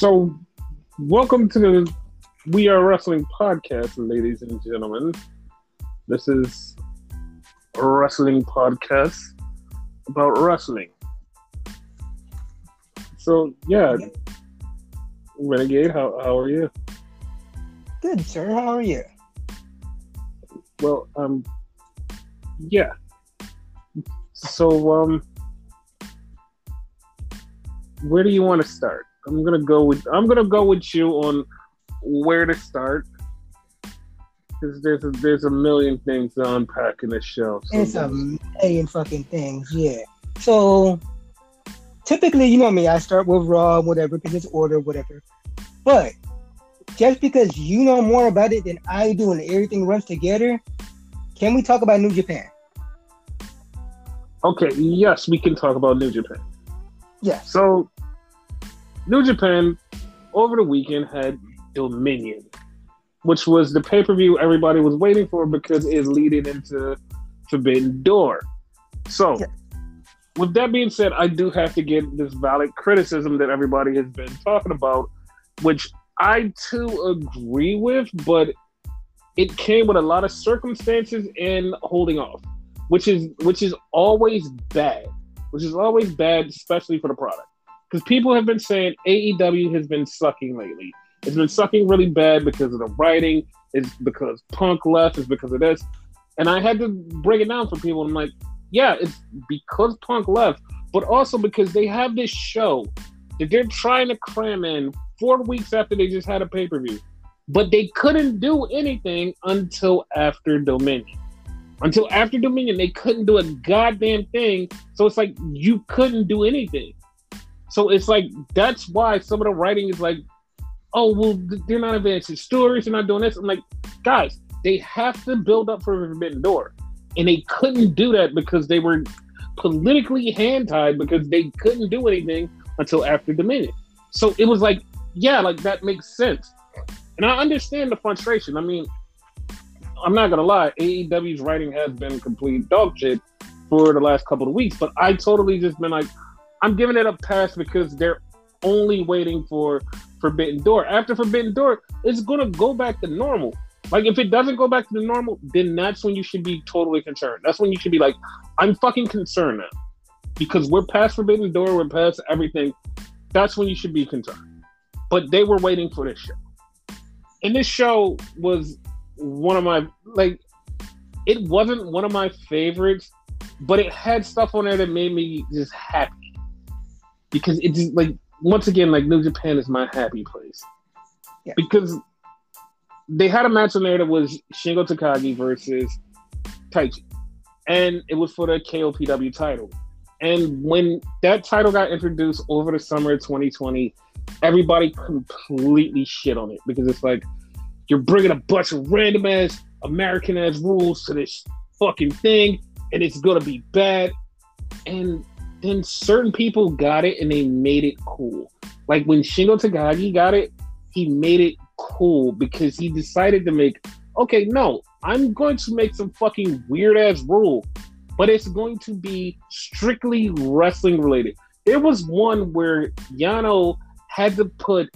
So, welcome to the We Are Wrestling podcast, ladies and gentlemen. This is a wrestling podcast about wrestling. So, yeah, Renegade, how, how are you? Good, sir. How are you? Well, um, yeah. So, um, where do you want to start? I'm gonna go with I'm gonna go with you on where to start because there's a, there's a million things to unpack in this show. So. It's a million fucking things, yeah. So typically, you know me, I start with Raw, whatever, because it's order, whatever. But just because you know more about it than I do and everything runs together, can we talk about New Japan? Okay, yes, we can talk about New Japan. Yes. So New Japan over the weekend had Dominion, which was the pay per view everybody was waiting for because it's leading into Forbidden Door. So, yeah. with that being said, I do have to get this valid criticism that everybody has been talking about, which I too agree with, but it came with a lot of circumstances and holding off, which is which is always bad, which is always bad, especially for the product because people have been saying AEW has been sucking lately. It's been sucking really bad because of the writing. It's because Punk left. It's because of this. And I had to break it down for people. I'm like, yeah, it's because Punk left, but also because they have this show that they're trying to cram in four weeks after they just had a pay per view. But they couldn't do anything until after Dominion. Until after Dominion, they couldn't do a goddamn thing. So it's like you couldn't do anything. So it's like that's why some of the writing is like, oh well, they're not advancing stories, they're not doing this. I'm like, guys, they have to build up for Forbidden Door, and they couldn't do that because they were politically hand tied because they couldn't do anything until after Dominion. So it was like, yeah, like that makes sense, and I understand the frustration. I mean, I'm not gonna lie, AEW's writing has been complete dog shit for the last couple of weeks, but I totally just been like I'm giving it a pass because they're only waiting for Forbidden Door. After Forbidden Door, it's gonna go back to normal. Like if it doesn't go back to the normal, then that's when you should be totally concerned. That's when you should be like, I'm fucking concerned now. Because we're past Forbidden Door, we're past everything. That's when you should be concerned. But they were waiting for this show. And this show was one of my like it wasn't one of my favorites, but it had stuff on there that made me just happy because it's like once again like New Japan is my happy place yeah. because they had a match on there that was Shingo Takagi versus Taichi, and it was for the KOPW title. And when that title got introduced over the summer of 2020, everybody completely shit on it because it's like you're bringing a bunch of random ass American ass rules to this fucking thing, and it's gonna be bad. And then certain people got it and they made it cool. Like when Shingo Takagi got it, he made it cool because he decided to make, okay, no, I'm going to make some fucking weird ass rule, but it's going to be strictly wrestling related. There was one where Yano had to put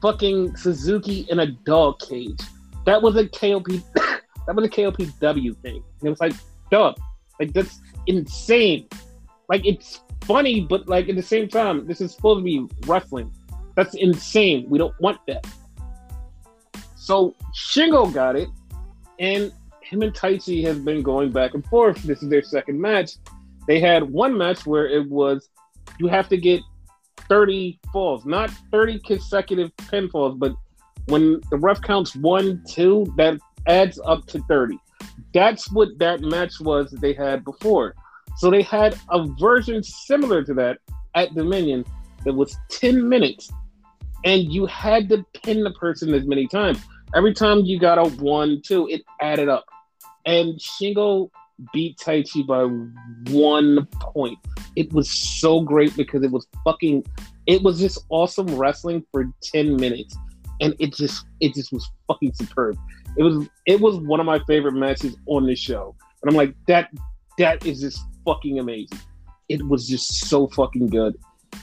fucking Suzuki in a dog cage. That was a KOP. that was a KOPW thing. And it was like, dog, like that's insane. Like it's funny, but like at the same time, this is supposed to be wrestling. That's insane. We don't want that. So Shingo got it, and him and Taichi have been going back and forth. This is their second match. They had one match where it was you have to get 30 falls, not 30 consecutive pinfalls, but when the ref counts one, two, that adds up to 30. That's what that match was they had before. So they had a version similar to that at Dominion that was 10 minutes. And you had to pin the person as many times. Every time you got a one, two, it added up. And Shingo beat Taichi by one point. It was so great because it was fucking it was just awesome wrestling for 10 minutes. And it just it just was fucking superb. It was it was one of my favorite matches on the show. And I'm like, that that is just fucking amazing. It was just so fucking good.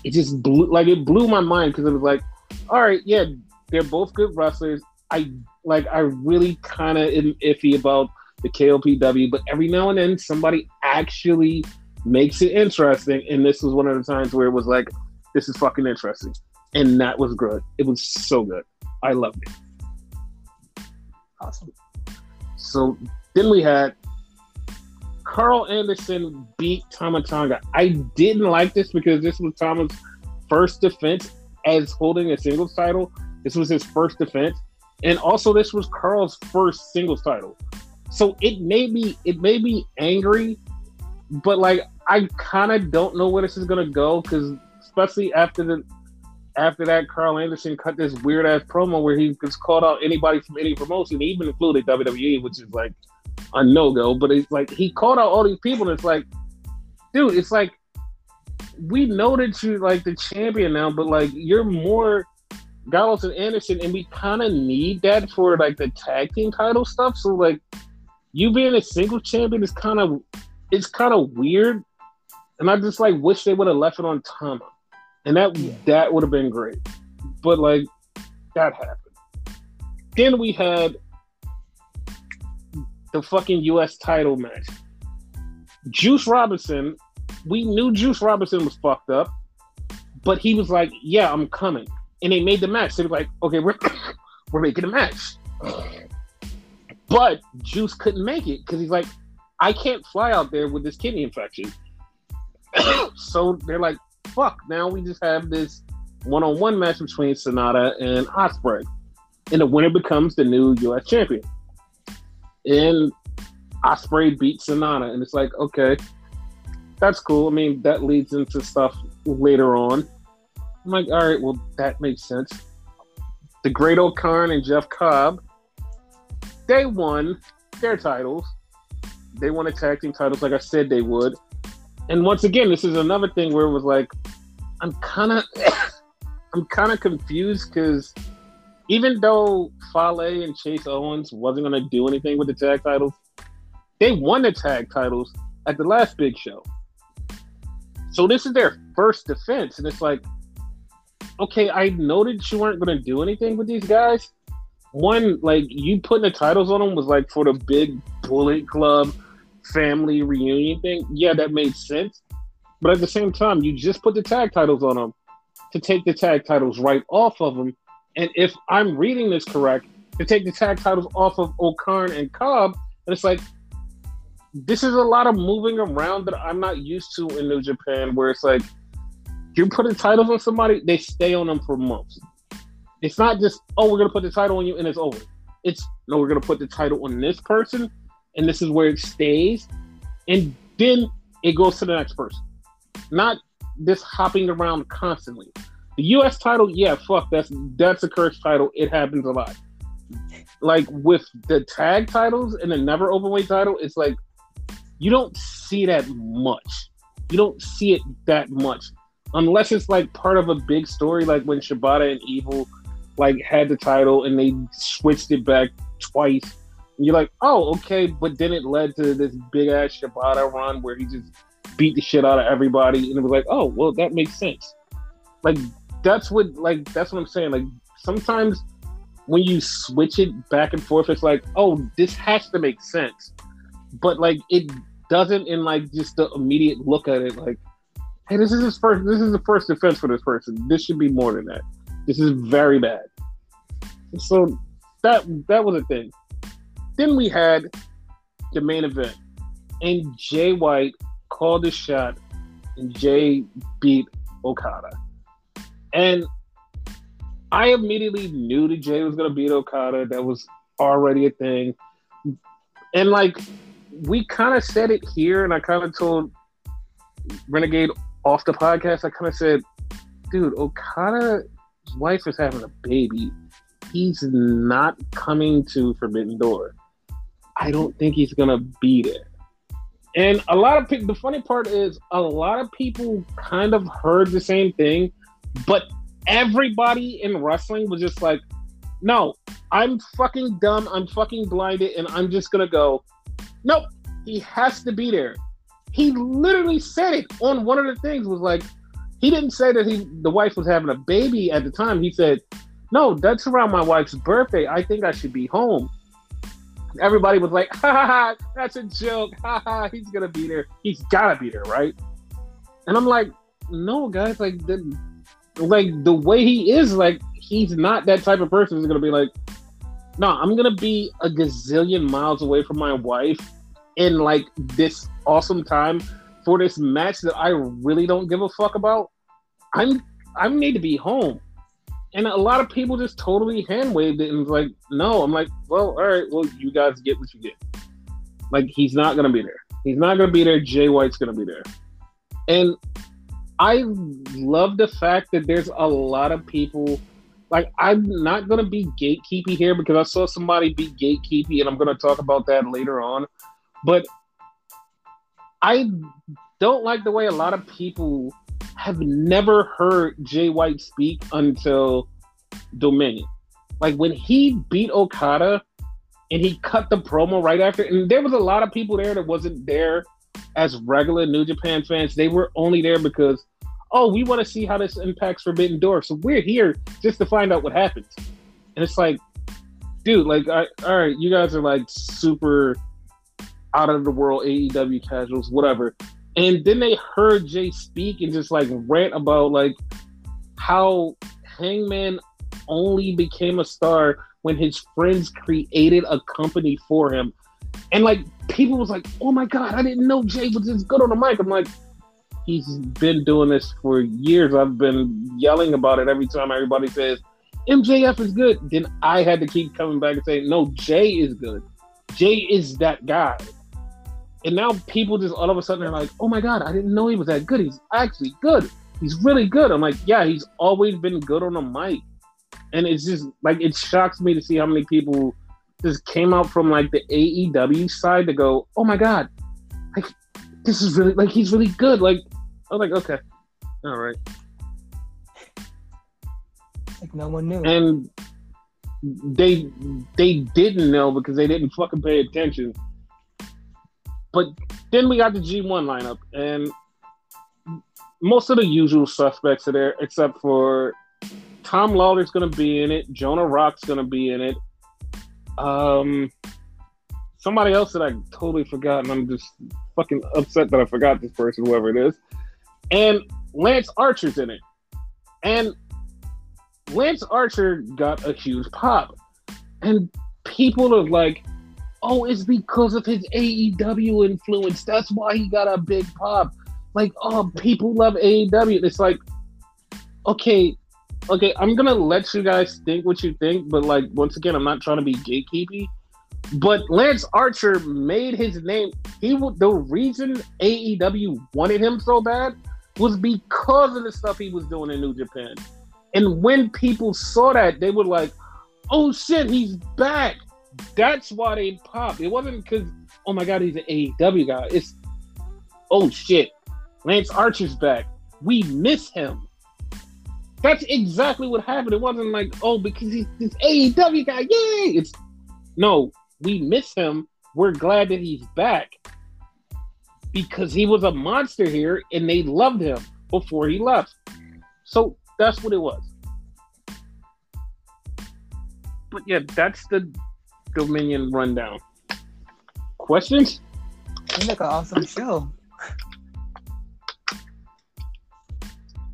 It just blew like it blew my mind because it was like, all right, yeah, they're both good wrestlers. I like. I really kind of am iffy about the KOPW, but every now and then somebody actually makes it interesting. And this was one of the times where it was like, this is fucking interesting. And that was good. It was so good. I loved it. Awesome. So then we had Karl Anderson beat Tama Tonga. I didn't like this because this was Tama's first defense as holding a singles title. This was his first defense. And also this was Karl's first singles title. So it made me it made me angry, but like I kind of don't know where this is gonna go because especially after the after that, Karl Anderson cut this weird ass promo where he just called out anybody from any promotion, even included WWE, which is like a no go. But it's like he called out all these people, and it's like, dude, it's like we know that you're like the champion now, but like you're more Gallows and Anderson, and we kind of need that for like the tag team title stuff. So like you being a single champion is kind of it's kind of weird, and I just like wish they would have left it on Tama, and that yeah. that would have been great. But like that happened. Then we had the fucking U.S. title match. Juice Robinson, we knew Juice Robinson was fucked up, but he was like, "Yeah, I'm coming," and they made the match. They were like, "Okay, we're we're making a match." But Juice couldn't make it because he's like, I can't fly out there with this kidney infection. so they're like, fuck, now we just have this one on one match between Sanada and Ospreay, And the winner becomes the new US champion. And Ospreay beats Sanada. And it's like, okay, that's cool. I mean, that leads into stuff later on. I'm like, all right, well, that makes sense. The Great-O-Khan and Jeff Cobb they won their titles. They won tag team titles, like I said they would. And once again, this is another thing where it was like, I'm kind of, I'm kind of confused because even though Fale and Chase Owens wasn't going to do anything with the tag titles, they won the tag titles at the last big show. So this is their first defense, and it's like, okay, I noted you weren't going to do anything with these guys, one like you putting the titles on them was like for the big Bullet Club family reunion thing. Yeah, that made sense. But at the same time, you just put the tag titles on them to take the tag titles right off of them. And if I'm reading this correct, to take the tag titles off of O-Khan and Cobb, and it's like this is a lot of moving around that I'm not used to in New Japan, where it's like you're putting titles on somebody, they stay on them for months. It's not just, oh, we're gonna put the title on you and it's over. It's no, we're gonna put the title on this person, and this is where it stays, and then it goes to the next person. Not this hopping around constantly. The U.S. title, yeah, fuck, that's that's a cursed title. It happens a lot. Like with the tag titles and the NEVER Openweight title, it's like you don't see that much. You don't see it that much unless it's like part of a big story, like when Shibata and Evil like had the title and they switched it back twice. And you're like, oh, okay, but then it led to this big ass Shibata run where he just beat the shit out of everybody, and it was like, oh, well, that makes sense. Like that's what like that's what I'm saying. Like sometimes when you switch it back and forth, it's like, oh, this has to make sense, but like it doesn't in like just the immediate look at it. Like, hey, this is his first. This is the first defense for this person. This should be more than that. This is very bad. So that that was a thing. Then we had the main event, and Jay White called a shot, and Jay beat Okada. And I immediately knew that Jay was gonna beat Okada. That was already a thing. And like we kind of said it here, and I kind of told Renegade off the podcast. I kind of said, dude, Okada wife is having a baby. He's not coming to Forbidden Door. I don't think he's gonna be there. And a lot of people, the funny part is, a lot of people kind of heard the same thing, but everybody in wrestling was just like, no, I'm fucking dumb, I'm fucking blinded, and I'm just gonna go, nope, he has to be there. He literally said it on one of the things was like, he didn't say that he the wife was having a baby at the time. He said, "No, that's around my wife's birthday. I think I should be home." Everybody was like, "Ha ha ha! That's a joke! Ha ha! He's gonna be there. He's gotta be there, right?" And I'm like, "No, guys. Like the like the way he is, like he's not that type of person who's gonna be like, no, I'm gonna be a gazillion miles away from my wife in like this awesome time for this match that I really don't give a fuck about. I'm I need to be home. And a lot of people just totally hand waved it and was like, no. I'm like, well, all right, well, you guys get what you get. Like, he's not gonna be there. He's not gonna be there. Jay White's gonna be there. And I love the fact that there's a lot of people like I'm not gonna be gatekeepy here because I saw somebody be gatekeepy and I'm gonna talk about that later on. But I don't like the way a lot of people have never heard Jay White speak until Dominion. Like when he beat Okada and he cut the promo right after, and there was a lot of people there that wasn't there as regular New Japan fans. They were only there because oh, we want to see how this impacts Forbidden Door. So we're here just to find out what happens. And it's like, dude, like, I, all right, you guys are like super out of the world AEW casuals, whatever. And then they heard Jay speak and just like rant about like how Hangman only became a star when his friends created a company for him. And like people was like, oh my God, I didn't know Jay was this good on the mic. I'm like, he's been doing this for years. I've been yelling about it every time everybody says MJF is good. Then I had to keep coming back and saying, no, Jay is good. Jay is that guy. And now people just all of a sudden are like, oh my God, I didn't know he was that good. He's actually good. He's really good. I'm like, yeah, he's always been good on the mic. And it's just like, it shocks me to see how many people just came out from like the AEW side to go, oh my God, like, this is really, like, he's really good. Like, I was like, okay, all right. Like no one knew. And they they didn't know because they didn't fucking pay attention. But then we got the G1 lineup, and most of the usual suspects are there, except for Tom Lawlor's going to be in it. Jonah Rock's going to be in it. Um, somebody else that I totally forgot, and I'm just fucking upset that I forgot this person, whoever it is and Lance Archer's in it. And Lance Archer got a huge pop. And people are like, oh, it's because of his AEW influence. That's why he got a big pop. Like, oh, people love AEW. It's like, okay, okay, I'm gonna let you guys think what you think, but like once again, I'm not trying to be gatekeepy. But Lance Archer made his name. He the reason AEW wanted him so bad was because of the stuff he was doing in New Japan. And when people saw that, they were like, oh shit, he's back. That's why they popped. It wasn't because, oh my God, he's an AEW guy. It's, oh shit, Lance Archer's back. We miss him. That's exactly what happened. It wasn't like, oh, because he's this AEW guy. Yay! It's no, we miss him. We're glad that he's back because he was a monster here and they loved him before he left. So that's what it was. But yeah, that's the Dominion rundown. Questions? It's like an awesome show.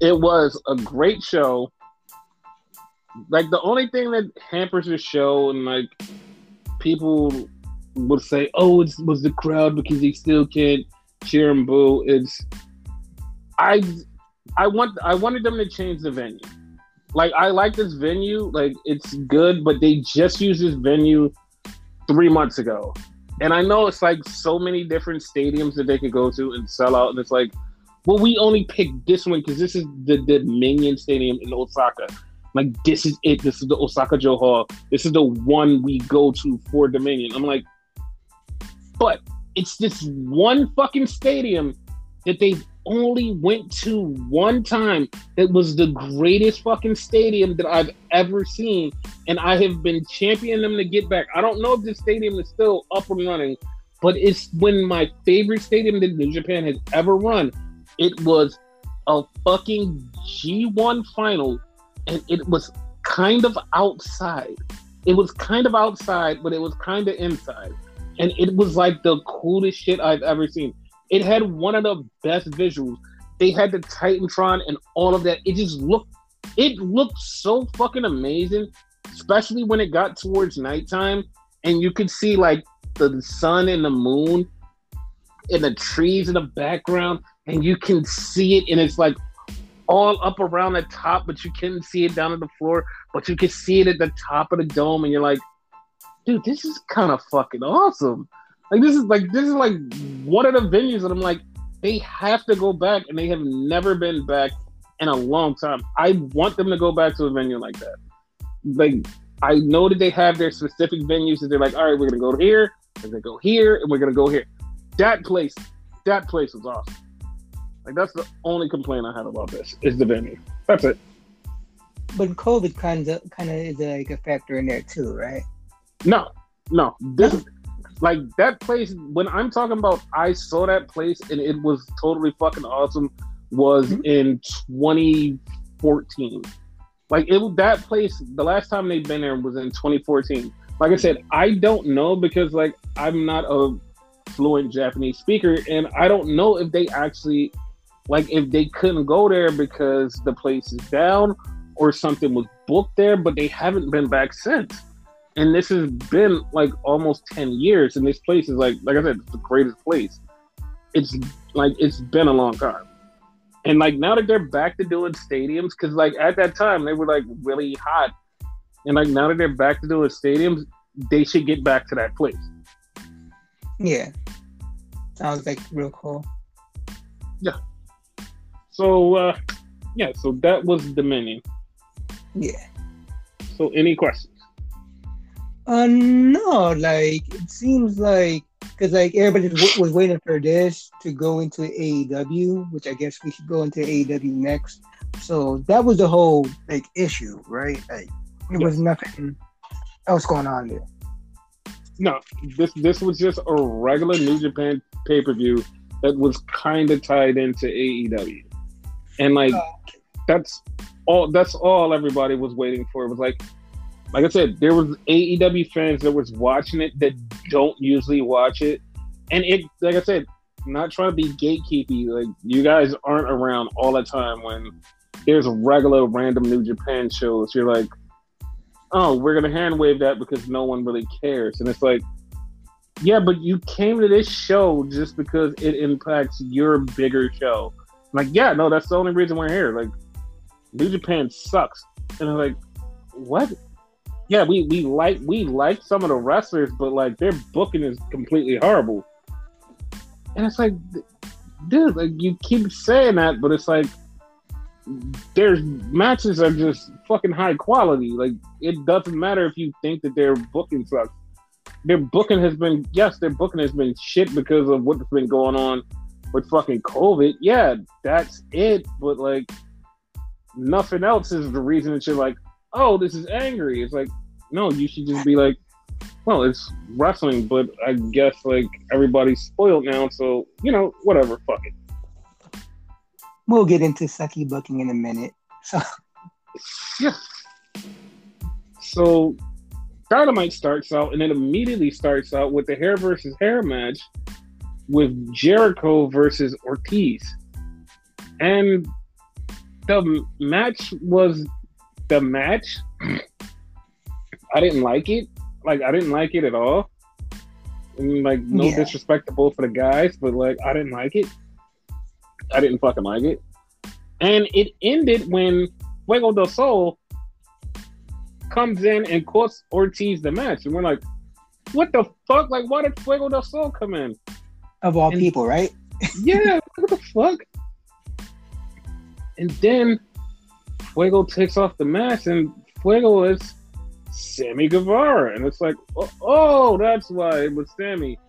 It was a great show. Like the only thing that hampers the show and like people would say, "Oh, it was the crowd because he still can't cheer and boo. It's I I want I wanted them to change the venue. Like I like this venue, like it's good, but they just used this venue three months ago. And I know it's like so many different stadiums that they could go to and sell out, and it's like, well, we only picked this one because this is the Dominion Stadium in Osaka. Like this is it. This is the Osaka-jo Hall. This is the one we go to for Dominion. I'm like, but it's this one fucking stadium that they only went to one time that was the greatest fucking stadium that I've ever seen. And I have been championing them to get back. I don't know if this stadium is still up and running, but it's when my favorite stadium that New Japan has ever run. It was a fucking G1 final and it was kind of outside. It was kind of outside, but it was kind of inside. And it was like the coolest shit I've ever seen. It had one of the best visuals. They had the Titantron and all of that. It just looked it looked so fucking amazing, especially when it got towards nighttime and you could see like the sun and the moon and the trees in the background and you can see it and it's like all up around the top, but you couldn't see it down at the floor, but you could see it at the top of the dome, and you're like, dude, this is kind of fucking awesome. Like this is like this is like one of the venues that I'm like, they have to go back, and they have never been back in a long time. I want them to go back to a venue like that. Like I know that they have their specific venues that they're like, all right, we're gonna go here, we're gonna go here, and we're gonna go here. That place, that place was awesome. Like that's the only complaint I have about this is the venue. That's it. But COVID kind of kind of is like a factor in there too, right? No, no. This like that place. When I'm talking about, I saw that place and it was totally fucking awesome. Was mm-hmm. in 2014. Like it that place. The last time they've been there was in 2014. Like I said, I don't know because like I'm not a fluent Japanese speaker, and I don't know if they actually like if they couldn't go there because the place is down or something was booked there, but they haven't been back since. And this has been like almost 10 years, and this place is like, like I said, it's the greatest place. It's like it's been a long time. And like now that they're back to doing stadiums, because like at that time they were like really hot. And like now that they're back to doing stadiums, they should get back to that place. Yeah. Sounds like real cool. Yeah. So uh yeah, so that was Dominion. Yeah. So any questions? Uh no, like it seems like because like everybody was, was waiting for this to go into AEW, which I guess we should go into AEW next. So that was the whole like issue, right? Like it was nothing else going on there. No, this this was just a regular New Japan pay per view that was kind of tied into AEW and like oh. that's all that's all everybody was waiting for. It was like like I said, there was AEW fans that was watching it that don't usually watch it. And it like I said, not trying to be gatekeepy, like you guys aren't around all the time when there's regular random New Japan shows. You're like, oh, we're gonna hand wave that because no one really cares. And it's like, yeah, but you came to this show just because it impacts your bigger show like, yeah, no, that's the only reason we're here. Like, New Japan sucks. And I'm like, what? Yeah, we, we like we like some of the wrestlers, but like their booking is completely horrible. And it's like, dude, like you keep saying that, but it's like their matches are just fucking high quality. Like it doesn't matter if you think that their booking sucks. Their booking has been yes, their booking has been shit because of what's been going on with fucking COVID, yeah, that's it. But like nothing else is the reason that you're like, oh, this is angry. It's like, no, you should just be like, well, it's wrestling, but I guess like everybody's spoiled now, so you know, whatever, fuck it. We'll get into sucky booking in a minute. So yeah. So Dynamite starts out and it immediately starts out with the hair versus hair match with Jericho versus Ortiz. And the match was the match. I didn't like it. Like I didn't like it at all. And like no yeah. disrespectful for the guys, but like I didn't like it. I didn't fucking like it. And it ended when Fuego del Sol comes in and costs Ortiz the match. And we're like, what the fuck? Like, why did Fuego del Sol come in? Of all and, people, right? yeah, what the fuck? And then Fuego takes off the mask, and Fuego is Sammy Guevara, and it's like, oh, oh, that's why it was Sammy.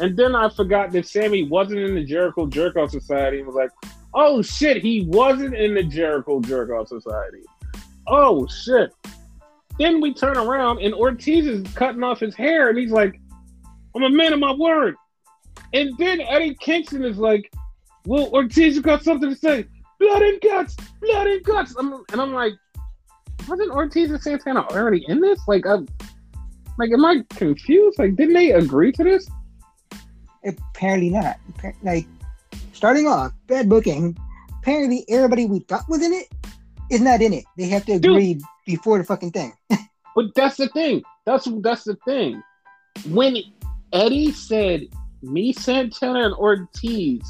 And then I forgot that Sammy wasn't in the Jericho Jerk Off Society. and was like, oh shit, he wasn't in the Jericho Jerk Off Society. Oh shit. Then we turn around and Ortiz is cutting off his hair, and he's like, I'm a man of my word. And then Eddie Kingston is like, well, Ortiz got something to say. blood and guts, blood and guts. I'm, and I'm like, wasn't Ortiz and Santana already in this? Like, I'm, like, am I confused? Like, didn't they agree to this? Apparently not. Like, starting off, bad booking. Apparently, everybody we thought was in it is not in it. They have to agree Dude. before the fucking thing. but that's the thing. That's that's the thing. When Eddie said me, Santana, and Ortiz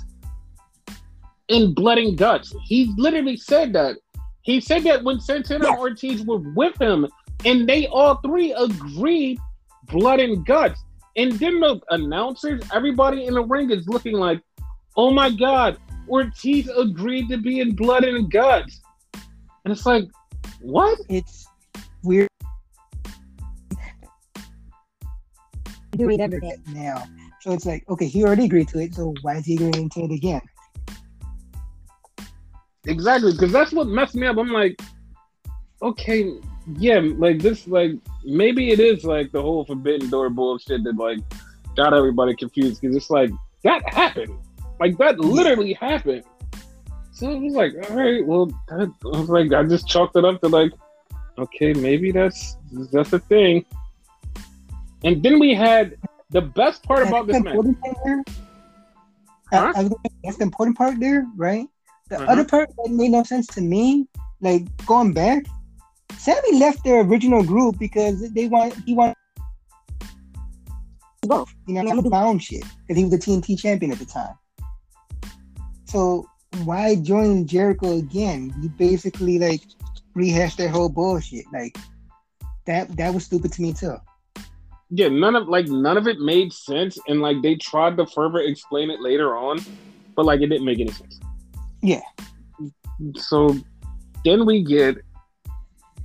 in blood and guts, he literally said that. He said that when Santana and Ortiz were with him, and they all three agreed blood and guts. And then the announcers, everybody in the ring is looking like, oh my God, Ortiz agreed to be in blood and guts. And it's like, what? It's weird. Doing everything now. So it's like, okay, he already agreed to it, so why is he agreeing to it again? Exactly, because that's what messed me up. I'm like, okay, yeah, like this, like maybe it is like the whole Forbidden Door bullshit that like got everybody confused because it's like that happened, like that literally happened. So I was like, all right, well, that, I was like, I just chalked it up to like, okay, maybe that's that's a thing. And then we had the best part about this match. Huh? I, I that's the important part there, right? The uh-huh. other part that made no sense to me, like going back, Sammy left their original group because they want he wanted both. You know, I'm gonna do my own shit because he was the TNT champion at the time. So why join Jericho again? You basically like rehash that whole bullshit. Like that that was stupid to me too. Yeah, none of like none of it made sense, and like they tried to further explain it later on, but like it didn't make any sense. Yeah. So then we get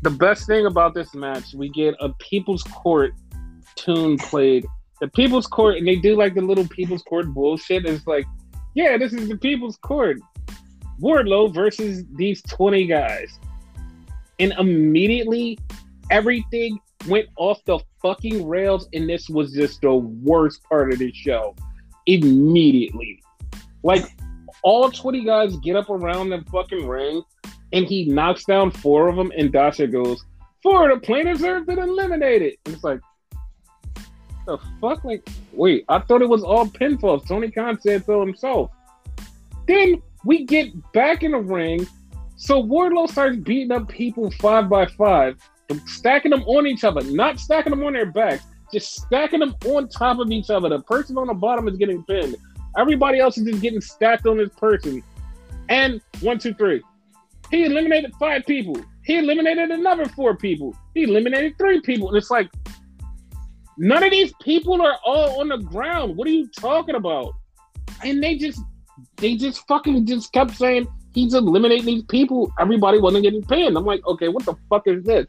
the best thing about this match. We get a People's Court tune played. The People's Court, and they do like the little People's Court bullshit. It's like, yeah, this is the People's Court. Wardlow versus these 20 guys. And immediately everything went off the fucking rails, and this was just the worst part of the show. Immediately. Like all 20 guys get up around the fucking ring and he knocks down four of them, and Dasha goes, Four of the plaintiffs have been eliminated. And it's like, the fuck? Like, wait, I thought it was all pinfalls. Tony Khan said so himself. Then we get back in the ring. So Wardlow starts beating up people five by five, stacking them on each other, not stacking them on their backs, just stacking them on top of each other. The person on the bottom is getting pinned. Everybody else is just getting stacked on this person. And one, two, three. He eliminated five people. He eliminated another four people. He eliminated three people. And it's like, none of these people are all on the ground. What are you talking about? And they just they just fucking just kept saying he's eliminating these people. Everybody wasn't getting pinned. I'm like, okay, what the fuck is this?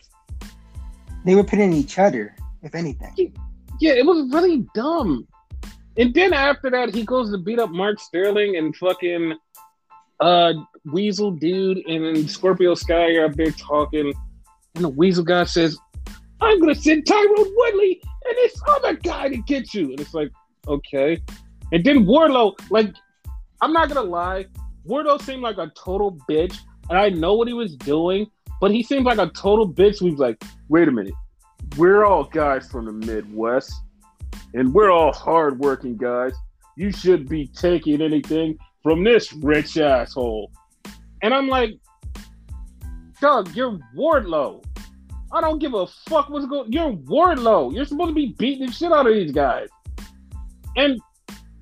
They were pinning each other, if anything. Yeah, it was really dumb. And then after that, he goes to beat up Mark Sterling and fucking uh Weasel dude and Scorpio Sky are up there talking. And the Weasel guy says, I'm gonna send Tyron Woodley and this other guy to get you. And it's like, okay. And then Wardlow, like I'm not gonna lie, Wardlow seemed like a total bitch, and I know what he was doing, but he seemed like a total bitch. We was like, wait a minute, we're all guys from the Midwest, and we're all hardworking guys. You should be taking anything from this rich asshole. And I'm like, Doug, you're Wardlow. I don't give a fuck what's going. You're Wardlow. You're supposed to be beating the shit out of these guys. And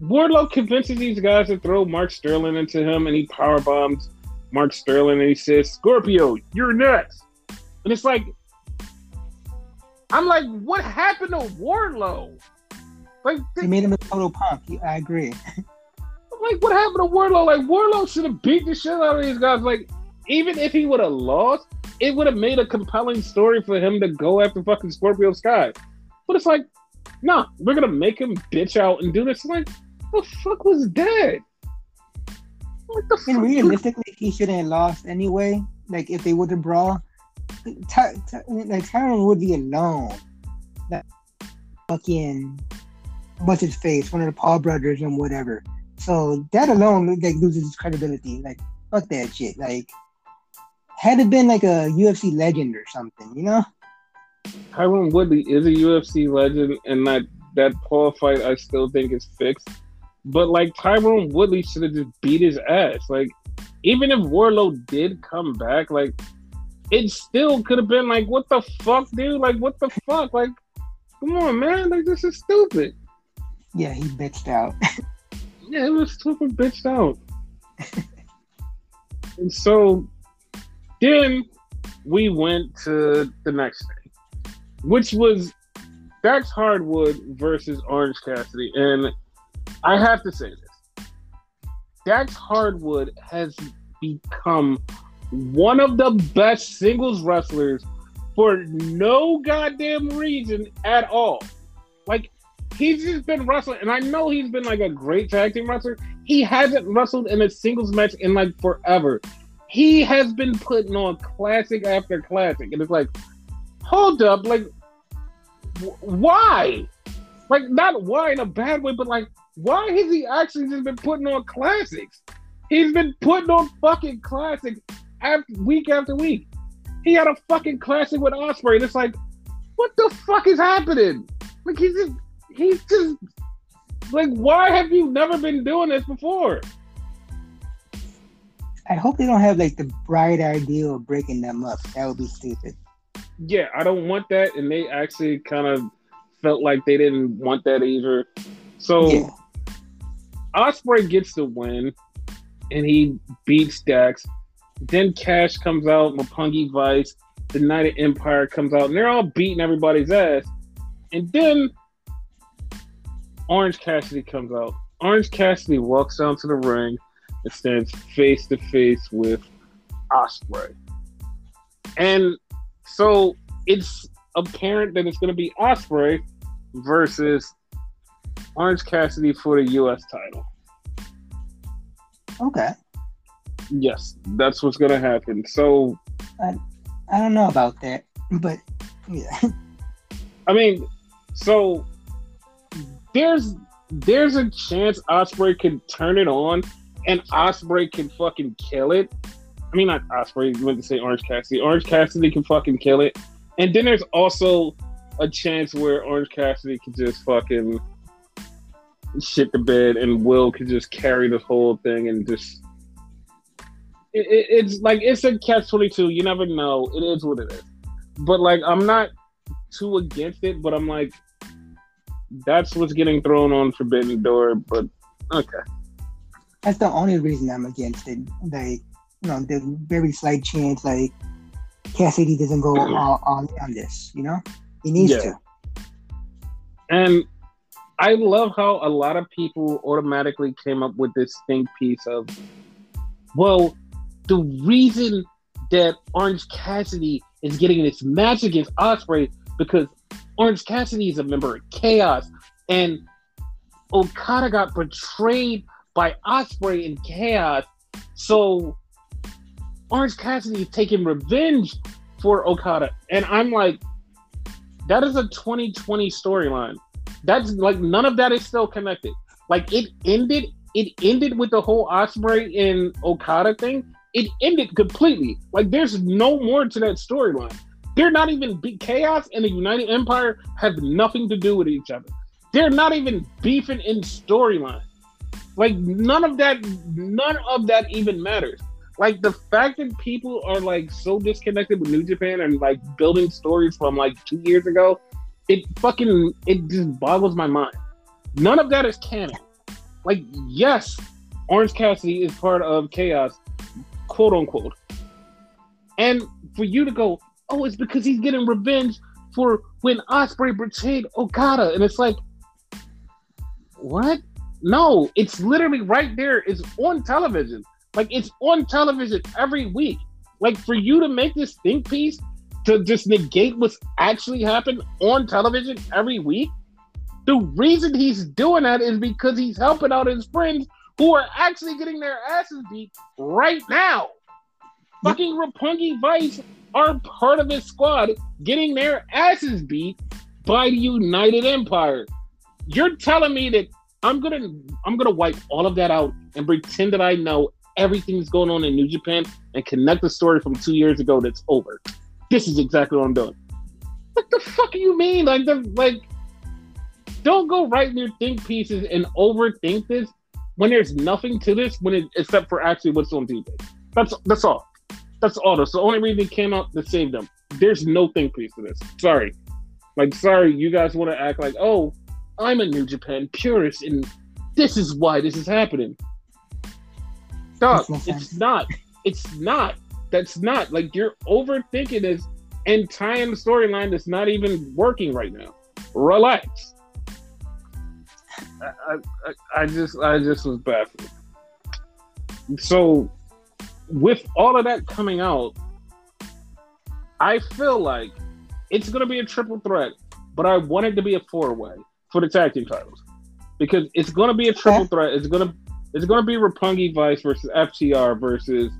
Wardlow convinces these guys to throw Mark Sterling into him, and he power bombs Mark Sterling, and he says, "Scorpio, you're next." And it's like, I'm like, what happened to Wardlow? Like, they made him a total punk. I agree. like, what happened to Wardlow? Like, Wardlow should have beat the shit out of these guys. Like, even if he would have lost, it would have made a compelling story for him to go after fucking Scorpio Sky. But it's like, no, nah, we're gonna make him bitch out and do this. Like, the fuck was that? What the fuck? realistically, he shouldn't have lost anyway. Like if they would have brawl, Ty- Ty- like Tyron would be alone. That fucking what's his face, one of the Paul brothers and whatever. So that alone like loses its credibility. Like fuck that shit. Like had it been like a UFC legend or something, you know? Tyron Woodley is a UFC legend, and that that Paul fight I still think is fixed. But like Tyron Woodley should have just beat his ass. Like even if Wardlow did come back, like it still could have been like, what the fuck, dude? Like what the fuck? Like, come on, man! Like this is stupid. Yeah, he bitched out. yeah, it was super bitched out. and so then we went to the next thing, which was Dax Harwood versus Orange Cassidy. And I have to say this Dax Harwood has become one of the best singles wrestlers for no goddamn reason at all. Like, he's just been wrestling, and I know he's been like a great tag team wrestler. He hasn't wrestled in a singles match in like forever he has been putting on classic after classic, and it's like, hold up, like, why? Like, not why in a bad way, but like, why has he actually just been putting on classics? He's been putting on fucking classics after week after week. He had a fucking classic with Ospreay, and it's like, what the fuck is happening? Like, he's just, he's just, like, why have you never been doing this before? I hope they don't have like the bright idea of breaking them up. That would be stupid. Yeah, I don't want that, and they actually kind of felt like they didn't want that either. So yeah. Ospreay gets the win, and he beats Dax. Then Cash comes out, Roppongi Vice, the United Empire comes out, and they're all beating everybody's ass. And then Orange Cassidy comes out. Orange Cassidy walks down to the ring and stands face to face with Ospreay. And so it's apparent that it's going to be Ospreay versus Orange Cassidy for the U.S. title. Okay. Yes, that's what's going to happen. So I, I don't know about that, but yeah. I mean, so there's there's a chance Ospreay can turn it on and Ospreay can fucking kill it. I mean, not Ospreay. You went to say Orange Cassidy. Orange Cassidy can fucking kill it. And then there's also a chance where Orange Cassidy can just fucking shit the bed, and Will could just carry this whole thing and just. It, it, it's like it's a catch twenty two. You never know. It is what it is. But like, I'm not too against it. But I'm like, that's what's getting thrown on Forbidden Door. But okay. That's the only reason I'm against it. Like, you know, the very slight chance, like Cassidy doesn't go all, all on this. You know, he needs yeah. to. And I love how a lot of people automatically came up with this think piece of, well, the reason that Orange Cassidy is getting this match against Ospreay because Orange Cassidy is a member of Chaos, and Okada got betrayed by Ospreay and Chaos. So Orange Cassidy is taking revenge for Okada. And I'm like, that is a 2020 storyline. That's like none of that is still connected. Like it ended, it ended with the whole Ospreay and Okada thing. It ended completely. Like there's no more to that storyline. They're not even chaos and the United Empire have nothing to do with each other. They're not even beefing in storyline. Like none of that, none of that even matters. Like the fact that people are like so disconnected with New Japan and like building stories from like two years ago, it fucking it just boggles my mind. None of that is canon. Like yes, Orange Cassidy is part of Chaos, quote unquote. And for you to go, oh, it's because he's getting revenge for when Ospreay betrayed Okada, and it's like, what? No, it's literally right there. It's on television. Like it's on television every week. Like for you to make this think piece to just negate what's actually happened on television every week. The reason he's doing that is because he's helping out his friends who are actually getting their asses beat right now. Fucking Roppongi Vice are part of his squad getting their asses beat by the United Empire. You're telling me that I'm gonna I'm gonna wipe all of that out and pretend that I know everything that's going on in New Japan and connect the story from two years ago that's over. This is exactly what I'm doing. What the fuck do you mean? Like the like don't go writing your think pieces and overthink this when there's nothing to this when it except for actually what's on TV. That's that's all. That's all. That's the only reason it came out to save them. There's no think piece to this. Sorry. Like, sorry, you guys want to act like, oh, I'm a New Japan purist and this is why this is happening. Stop. It's not. It's not. That's not. Like, you're overthinking this and tying the storyline that's not even working right now. Relax. I, I, I just I just was baffled. So with all of that coming out, I feel like it's gonna be a triple threat, but I want it to be a four way for the tag team titles. Because it's gonna be a triple threat. It's gonna it's gonna be Roppongi Vice versus FTR versus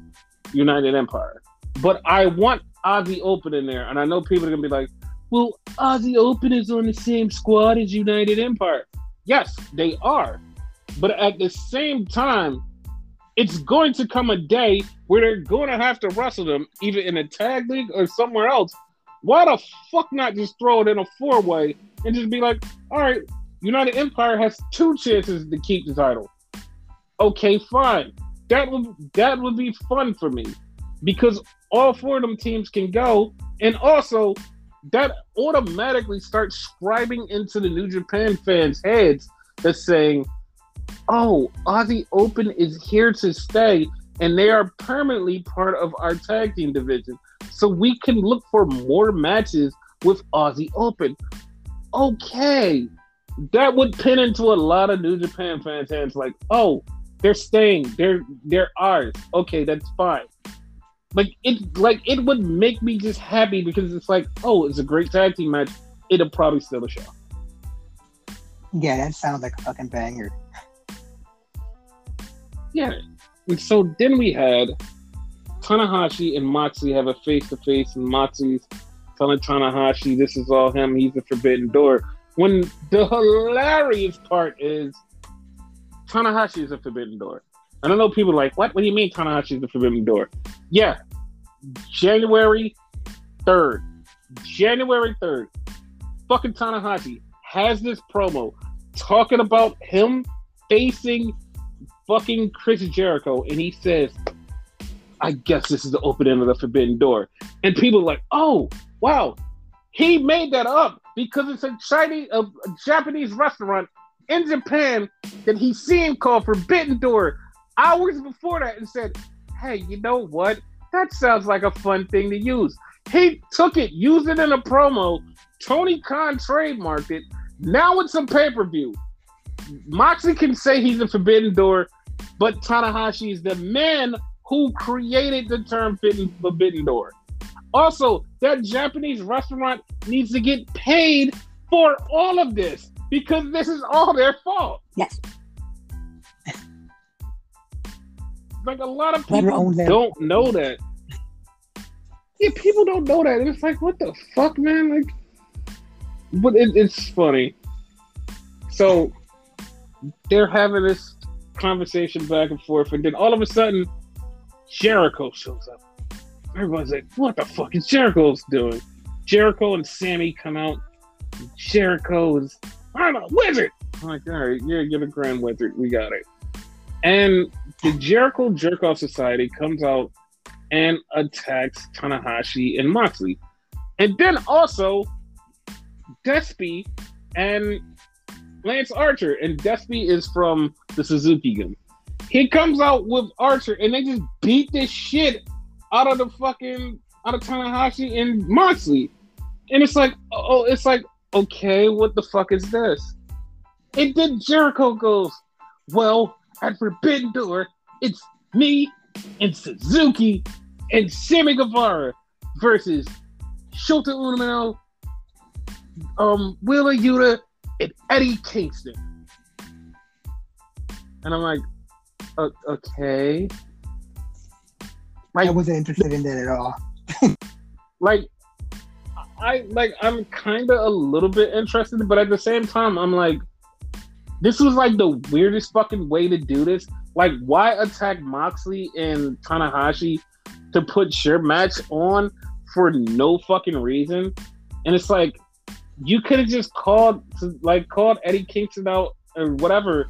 United Empire. But I want Aussie Open in there, and I know people are gonna be like, "Well, Aussie Open is on the same squad as United Empire." Yes, they are, but at the same time, it's going to come a day where they're going to have to wrestle them either in a tag league or somewhere else. Why the fuck not just throw it in a four way and just be like, all right, United Empire has two chances to keep the title. Okay, fine. That would that would be fun for me because all four of them teams can go, and also that automatically starts scribing into the New Japan fans' heads that's saying, oh, Aussie Open is here to stay, and they are permanently part of our tag team division. So we can look for more matches with Aussie Open. Okay. That would pin into a lot of New Japan fans' hands like, oh, they're staying, they're they're ours. Okay, that's fine. Like it like it would make me just happy because it's like, oh, it's a great tag team match. It'll probably steal the show. Yeah, that sounds like a fucking banger. Yeah. And so then we had Tanahashi and Moxley have a face to face, and Moxley's telling Tanahashi this is all him, he's the forbidden door. When the hilarious part is Tanahashi is a forbidden door. And I know people are like, what? What do you mean Tanahashi is the forbidden door? Yeah. January 3rd. January 3rd. Fucking Tanahashi has this promo talking about him facing fucking Chris Jericho, and he says, I guess this is the opening of the forbidden door. And people are like, oh, wow, he made that up because it's a Chinese, a, Japanese restaurant in Japan that he seen called Forbidden Door hours before that and said, hey, you know what? That sounds like a fun thing to use. He took it, used it in a promo. Tony Khan trademarked it. Now it's a pay per view. Moxley can say he's a forbidden door, but Tanahashi is the man who created the term forbidden door. Also, that Japanese restaurant needs to get paid for all of this because this is all their fault. Yes. like a lot of people don't know that. Yeah, people don't know that. And it's like, what the fuck, man? Like, but it, it's funny. So they're having this conversation back and forth, and then all of a sudden, Jericho shows up. Everyone's like, "What the fuck is Jericho's doing?" Jericho and Sammy come out. Jericho is, I'm a wizard. I'm like, all right, yeah, you're the Grand Wizard. We got it. And the Jericho Jerkoff Society comes out and attacks Tanahashi and Moxley. And then also Despy and Lance Archer, and Despy is from the Suzuki Gun. He comes out with Archer, and they just beat this shit out of the fucking out of Tanahashi and Moxley, and it's like, oh, it's like, okay, what the fuck is this? And then Jericho goes, well, at Forbidden Door, it's me and Suzuki and Sammy Guevara versus Shota Umino, um, Wheeler Yuta, and Eddie Kingston. And I'm like, okay. Like, I wasn't interested in that at all. like, I like I'm kind of a little bit interested, but at the same time, I'm like, this was like the weirdest fucking way to do this. Like, why attack Moxley and Tanahashi to put your match on for no fucking reason? And it's like you could have just called like called Eddie Kingston out or whatever,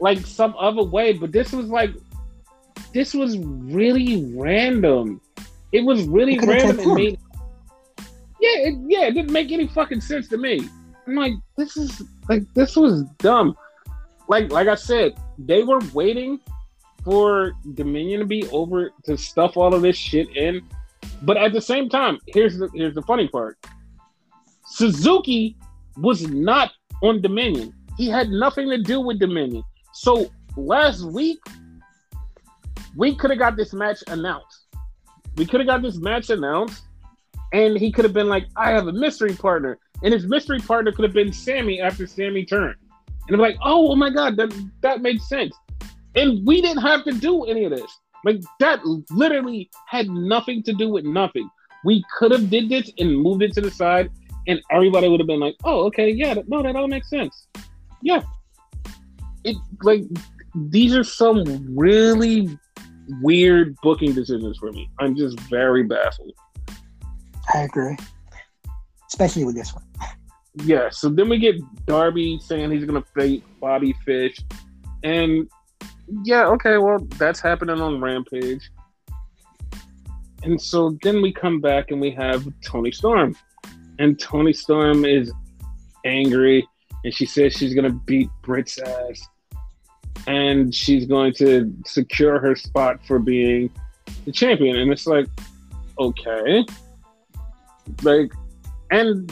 like some other way. But this was like this was really random. It was really random and made yeah, it, yeah, it didn't make any fucking sense to me. I'm like, this is like this was dumb. Like like I said, they were waiting for Dominion to be over to stuff all of this shit in. But at the same time, here's the here's the funny part. Suzuki was not on Dominion. He had nothing to do with Dominion. So last week, we could have got this match announced. We could have got this match announced, and he could have been like, I have a mystery partner. And his mystery partner could have been Sammy after Sammy turned. And I'm like, oh, oh my God, that, that makes sense. And we didn't have to do any of this. Like that literally had nothing to do with nothing. We could have did this and moved it to the side, and everybody would have been like, "Oh, okay, yeah, no, that all makes sense." Yeah, it like these are some really weird booking decisions for me. I'm just very baffled. I agree, especially with this one. Yeah, so then we get Darby saying he's gonna fight Bobby Fish, and yeah, okay, well that's happening on Rampage, and so then we come back and we have Toni Storm, and Toni Storm is angry, and she says she's gonna beat Britt's ass, and she's going to secure her spot for being the champion, and it's like, okay, like, and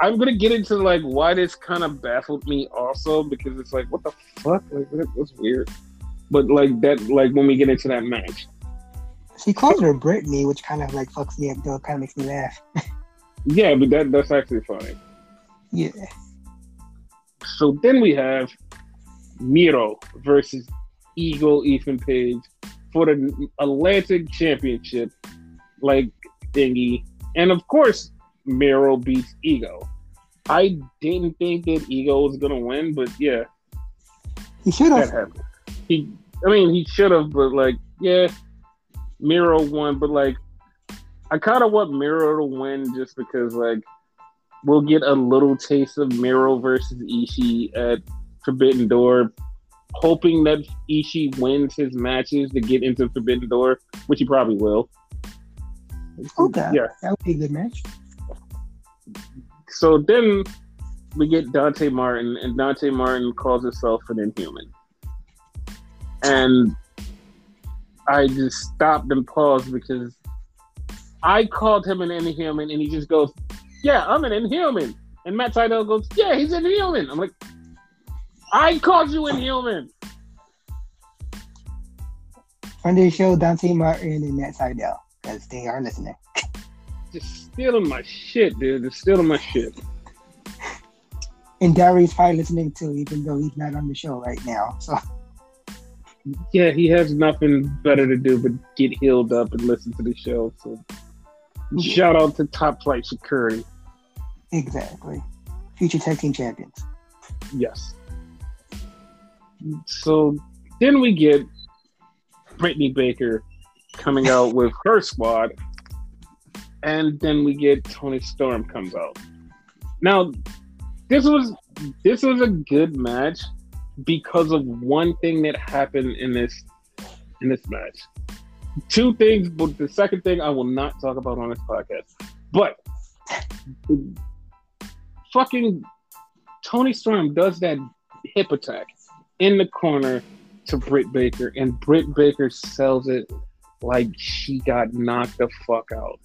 I'm gonna get into like why this kind of baffled me also because it's like what the fuck like that, that's weird, but like that like when we get into that match, she calls her Brittany, which kind of like fucks me up though. Kind of makes me laugh. yeah, but that that's actually funny. Yeah. So then we have Miro versus Ego Ethan Page for the Atlantic Championship, like thingy, and of course Miro beats Ego. I didn't think that Ego was gonna win, but yeah, he should have. He, I mean, he should have, but like, yeah, Miro won. But like, I kind of want Miro to win just because like we'll get a little taste of Miro versus Ishii at Forbidden Door, hoping that Ishii wins his matches to get into Forbidden Door, which he probably will. Okay, yeah, that would be a good match so then we get Dante Martin, and Dante Martin calls himself an inhuman. And I just stopped and paused because I called him an inhuman, and he just goes, "Yeah, I'm an inhuman." And Matt Sydal goes, "Yeah, he's an inhuman." I'm like, "I called you an inhuman." Friend of the show, Dante Martin and Matt Sydal, because they are listening just stealing my shit, dude. Just stealing my shit. And Darius probably listening too, even though he's not on the show right now. So yeah, he has nothing better to do but get healed up and listen to the show. So yeah. shout out to Top Flight Security. Exactly. Future tag team champions. Yes. So then we get Brittany Baker coming out with her squad and then we get Toni Storm comes out. Now, this was this was a good match because of one thing that happened in this in this match. Two things, but the second thing I will not talk about on this podcast. But fucking Toni Storm does that hip attack in the corner to Britt Baker, and Britt Baker sells it like she got knocked the fuck out.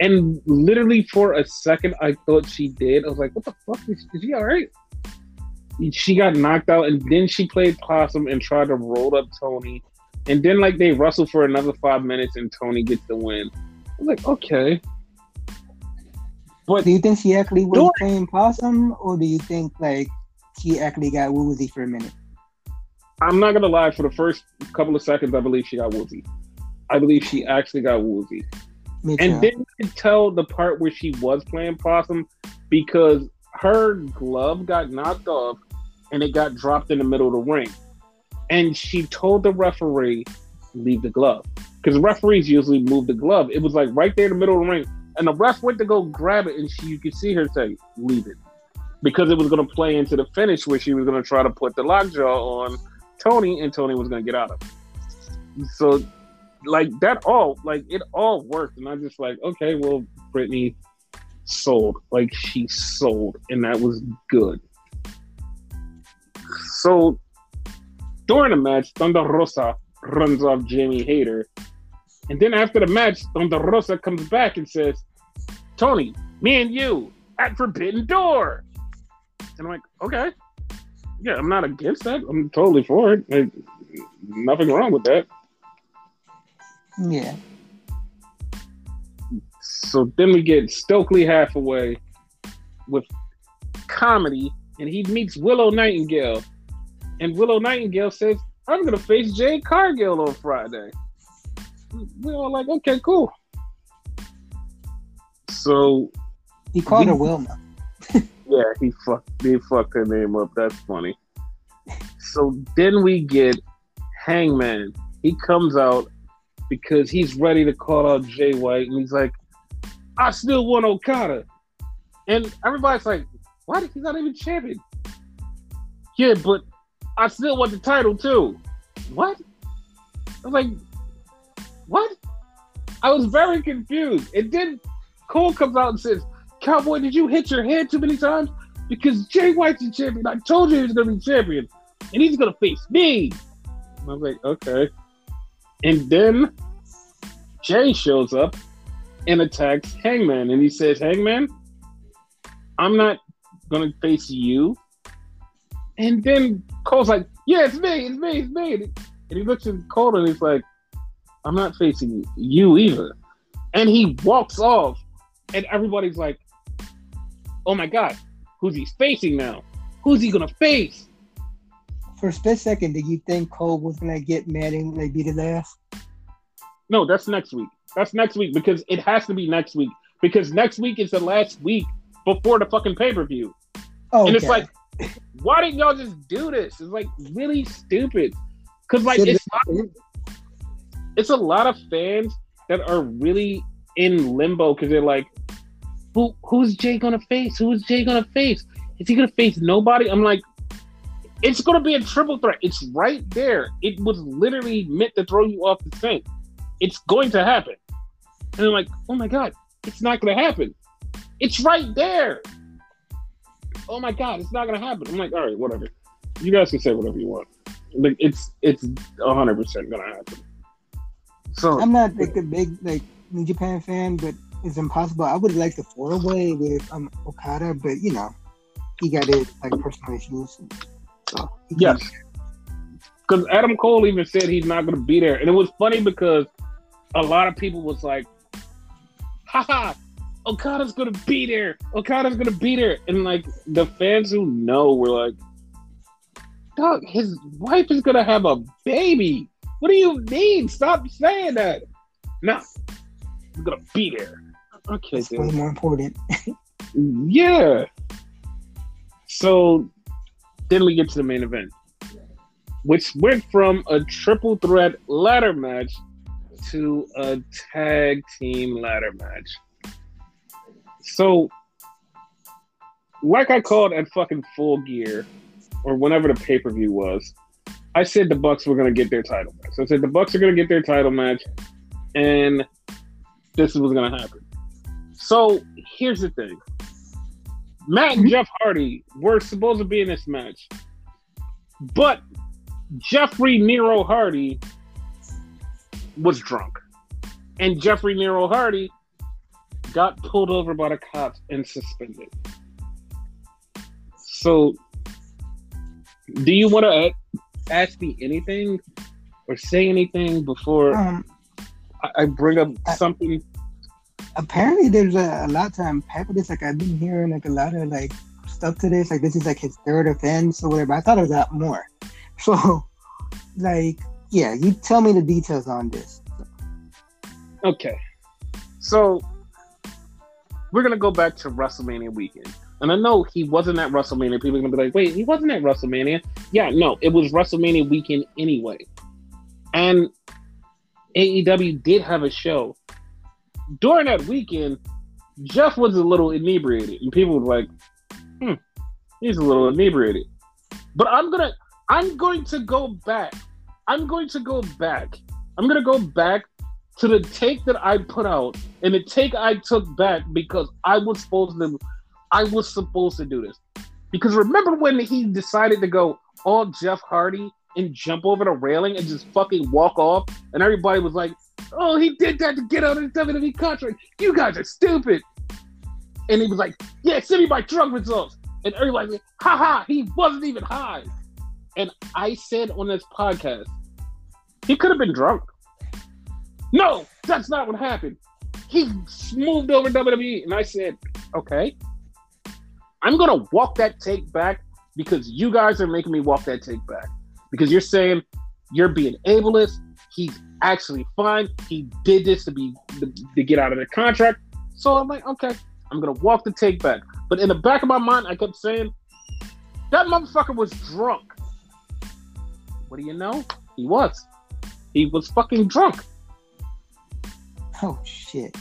And literally for a second, I thought she did. I was like, what the fuck? Is, is she all right? She got knocked out, and then she played possum and tried to roll up Toni. And then, like, they wrestle for another five minutes, and Toni gets the win. I was like, okay. But do you think she actually was playing possum, or do you think, like, she actually got woozy for a minute? I'm not gonna lie. For the first couple of seconds, I believe she got woozy. I believe she actually got woozy. And then you could tell the part where she was playing possum because her glove got knocked off and it got dropped in the middle of the ring. And she told the referee, leave the glove. Because referees usually move the glove. It was like right there in the middle of the ring. And the ref went to go grab it, and she, you could see her say, leave it. Because it was going to play into the finish where she was going to try to put the lockjaw on Toni and Toni was going to get out of it. So, like, that all, like, it all worked. And I just like, okay, well, Brittany sold. Like, she sold. And that was good. So, during the match, Thunder Rosa runs off Jamie Hayter. And then after the match, Thunder Rosa comes back and says, tony me and you at Forbidden Door. And I'm like, okay. Yeah, I'm not against that. I'm totally for it. Like, nothing wrong with that. Yeah. So then we get Stokely Hathaway with comedy, and he meets Willow Nightingale. And Willow Nightingale says, I'm going to face Jade Cargill on Friday. We're all like, okay, cool. So he called her Wilma. yeah, he fucked he fucked her name up. That's funny. So then we get Hangman. He comes out because he's ready to call out Jay White, and he's like, "I still want Okada," and everybody's like, "What? He's not even champion." Yeah, but I still want the title too. What? I was like, what? I was very confused. And then Cole comes out and says, Cowboy, did you hit your head too many times? Because Jay White's the champion. I told you he was going to be champion. And he's going to face me. I was like, okay. And then Jay shows up and attacks Hangman. And he says, Hangman, I'm not going to face you. And then Cole's like, yeah, it's me, it's me, it's me. And he looks at Cole and he's like, I'm not facing you either. And he walks off, and everybody's like, oh my God, who's he facing now? Who's he gonna face? For a split second, did you think Cole was gonna get mad and like beat his ass? No, that's next week. That's next week because it has to be next week because next week is the last week before the fucking pay per view. Oh, and it's like, why didn't y'all just do this? It's like really stupid. Cause like it's not, it's a lot of fans that are really in limbo because they're like, who who's Jay gonna face? Who's Jay gonna face? Is he gonna face nobody? I'm like, it's gonna be a triple threat. It's right there. It was literally meant to throw you off the scent. It's going to happen. And I'm like, oh my god, it's not gonna happen. It's right there. Oh my god, it's not gonna happen. I'm like, all right, whatever. You guys can say whatever you want. Like it's it's hundred percent gonna happen. So I'm not like a big like New Japan fan, but it's impossible. I would like the four way with um, Okada, but you know, he got it like personal issues. Yes, because Adam Cole even said he's not going to be there, and it was funny because a lot of people was like, "Haha, Okada's going to be there. Okada's going to be there," and like the fans who know were like, "Dog, his wife is going to have a baby." What do you mean? Stop saying that. No, I'm gonna be there. Okay, That's dude. more important. yeah. So then we get to the main event, which went from a triple threat ladder match to a tag team ladder match. So, like I called at fucking full gear, or whenever the pay per view was, I said the Bucks were going to get their title match. So I said the Bucks are going to get their title match, and this is what's going to happen. So here's the thing: Matt and Jeff Hardy were supposed to be in this match, but Jeffrey Nero Hardy was drunk, and Jeffrey Nero Hardy got pulled over by the cops and suspended. So, do you want to ask me anything or say anything before um, I, bring up something? Apparently, there's a, a lot to unpack with this. Like I've been hearing like a lot of like stuff to this. Like this is like his third offense or whatever. I thought it was a lot more. So, like, yeah, you tell me the details on this. Okay, so we're gonna go back to WrestleMania weekend. And I know he wasn't at WrestleMania. People are gonna be like, wait, he wasn't at WrestleMania. Yeah, no, it was WrestleMania weekend anyway. And AEW did have a show. During that weekend, Jeff was a little inebriated, and people were like, hmm, he's a little inebriated. But I'm gonna I'm going to go back. I'm going to go back. I'm gonna go back to the take that I put out and the take I took back because I was supposed to I was supposed to do this. Because remember when he decided to go all Jeff Hardy and jump over the railing and just fucking walk off, and everybody was like, "Oh, he did that to get out of the WWE contract. You guys are stupid." And he was like, "Yeah, send me my drug results." And everybody, like, "Ha ha, he wasn't even high." And I said on this podcast, he could have been drunk. No, that's not what happened. He moved over WWE, and I said, "Okay, I'm gonna walk that take back because you guys are making me walk that take back." because you're saying you're being ableist. He's actually fine. He did this to be to, to get out of the contract. So I'm like, okay, I'm gonna walk the take back. But in the back of my mind, I kept saying that motherfucker was drunk. What do you know? He was. He was fucking drunk. Oh shit.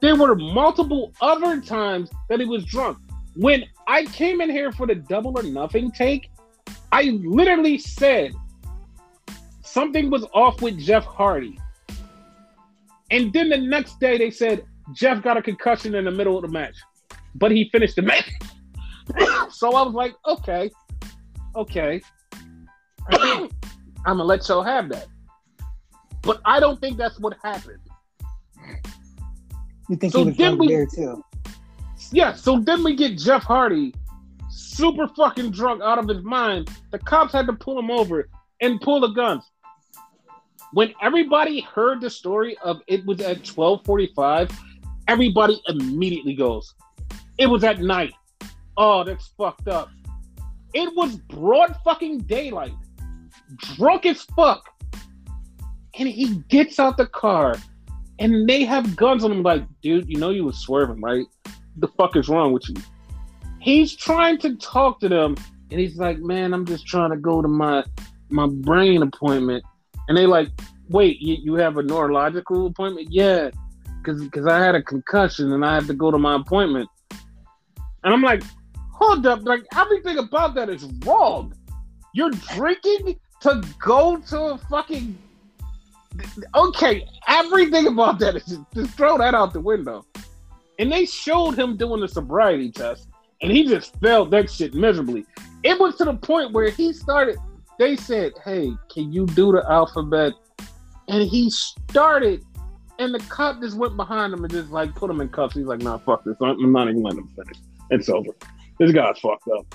There were multiple other times that he was drunk. When I came in here for the double or nothing take, I literally said something was off with Jeff Hardy. And then the next day they said Jeff got a concussion in the middle of the match, but he finished the match. so I was like, okay, okay. I'm gonna let y'all have that. But I don't think that's what happened. You think so he was then we, there too? Yeah, so then we get Jeff Hardy super fucking drunk out of his mind. The cops had to pull him over and pull the guns. When everybody heard the story of it was at 1245, everybody immediately goes, it was at night. Oh, that's fucked up. It was broad fucking daylight. Drunk as fuck. And he gets out the car and they have guns on him like, dude, you know you was swerving, right? The fuck is wrong with you? he's trying to talk to them and he's like man i'm just trying to go to my my brain appointment and they like wait you, you have a neurological appointment yeah because because i had a concussion and i had to go to my appointment and i'm like hold up like everything about that is wrong you're drinking to go to a fucking okay everything about that is just throw that out the window and they showed him doing the sobriety test and he just failed that shit miserably. It was to the point where he started. They said, "Hey, can you do the alphabet?" And he started, and the cop just went behind him and just like put him in cuffs. He's like, "Nah, fuck this. I'm not even letting him finish. It's over. This guy's fucked up."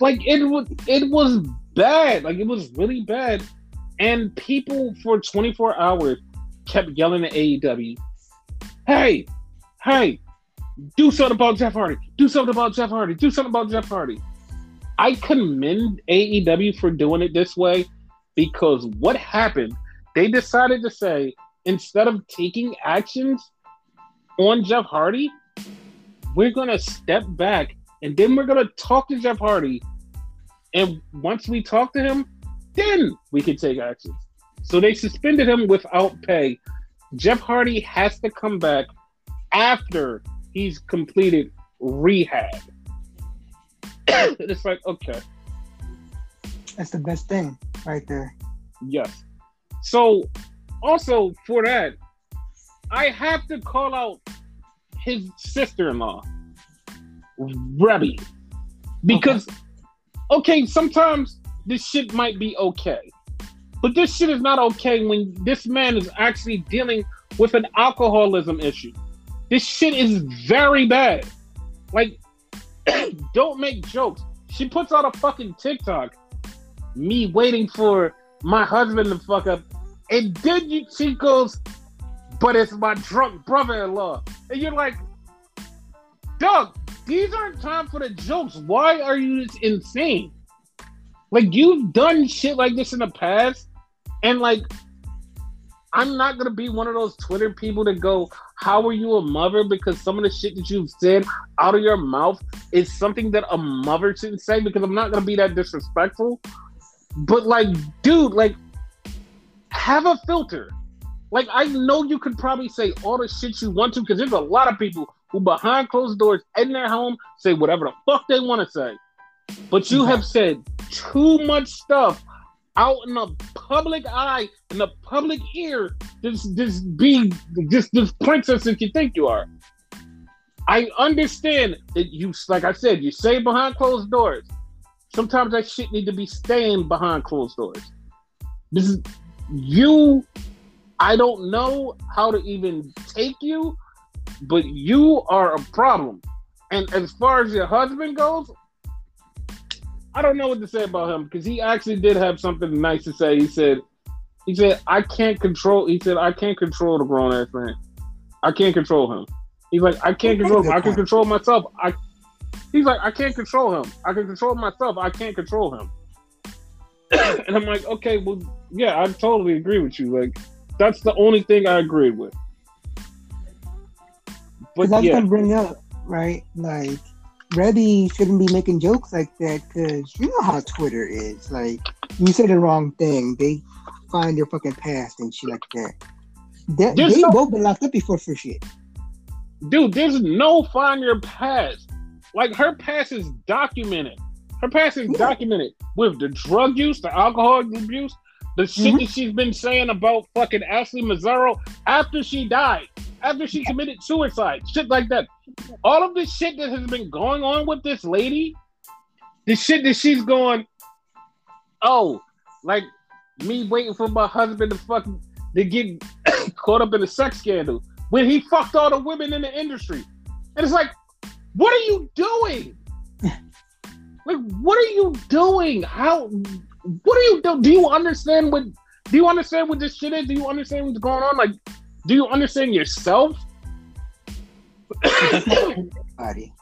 Like it was, it was bad. Like it was really bad, and people for 24 hours kept yelling at AEW, "Hey, hey, do something about Jeff Hardy. Do something about Jeff Hardy. Do something about Jeff Hardy. I commend AEW for doing it this way because what happened, they decided to say instead of taking actions on Jeff Hardy, we're going to step back and then we're going to talk to Jeff Hardy. And once we talk to him, then we can take actions. So they suspended him without pay. Jeff Hardy has to come back after he's completed rehab. it's like, okay. That's the best thing right there. Yes. So, also for that, I have to call out his sister in law, Reby. Because, okay. okay, sometimes this shit might be okay. But this shit is not okay when this man is actually dealing with an alcoholism issue. This shit is very bad. Like, don't make jokes. She puts out a fucking TikTok. Me waiting for my husband to fuck up. And then you, she goes, but it's my drunk brother-in-law. And you're like, Doug, these aren't time for the jokes. Why are you insane? Like you've done shit like this in the past, and like I'm not gonna be one of those Twitter people that go, "How are you a mother?" Because some of the shit that you've said out of your mouth is something that a mother shouldn't say. Because I'm not gonna be that disrespectful. But like, dude, like, have a filter. Like, I know you could probably say all the shit you want to, because there's a lot of people who behind closed doors in their home say whatever the fuck they want to say. But you mm-hmm. have said too much stuff out in the public eye, in the public ear, just just be just this princess that you think you are. I understand that you, like I said, you say behind closed doors. Sometimes that shit need to be staying behind closed doors. This is you. I don't know how to even take you, but you are a problem. And as far as your husband goes, I don't know what to say about him because he actually did have something nice to say. He said, he said, I can't control. He said, I can't control the grown ass man. I can't control him. He's like, I can't control him. I can control myself. I. He's like, I can't control him. I can control myself. I can't control him. and I'm like, okay, well, yeah, I totally agree with you. Like, that's the only thing I agreed with. But that's yeah. gonna bring up right, like Reby shouldn't be making jokes like that because you know how Twitter is. Like, you say the wrong thing, they find your fucking past and shit like that. They, they no, both been locked up before for shit. Dude, there's no find your past. Like, her past is documented. Her past is yeah. documented with the drug use, the alcohol abuse, the shit mm-hmm. that she's been saying about fucking Ashley Massaro after she died after she committed suicide, shit like that. All of this shit that has been going on with this lady, the shit that she's going, oh, like me waiting for my husband to fuck to get caught up in a sex scandal when he fucked all the women in the industry. And it's like, what are you doing? like, what are you doing? How? What are you doing? Do you understand what? Do you understand what this shit is? Do you understand what's going on? Like, do you understand yourself? Body.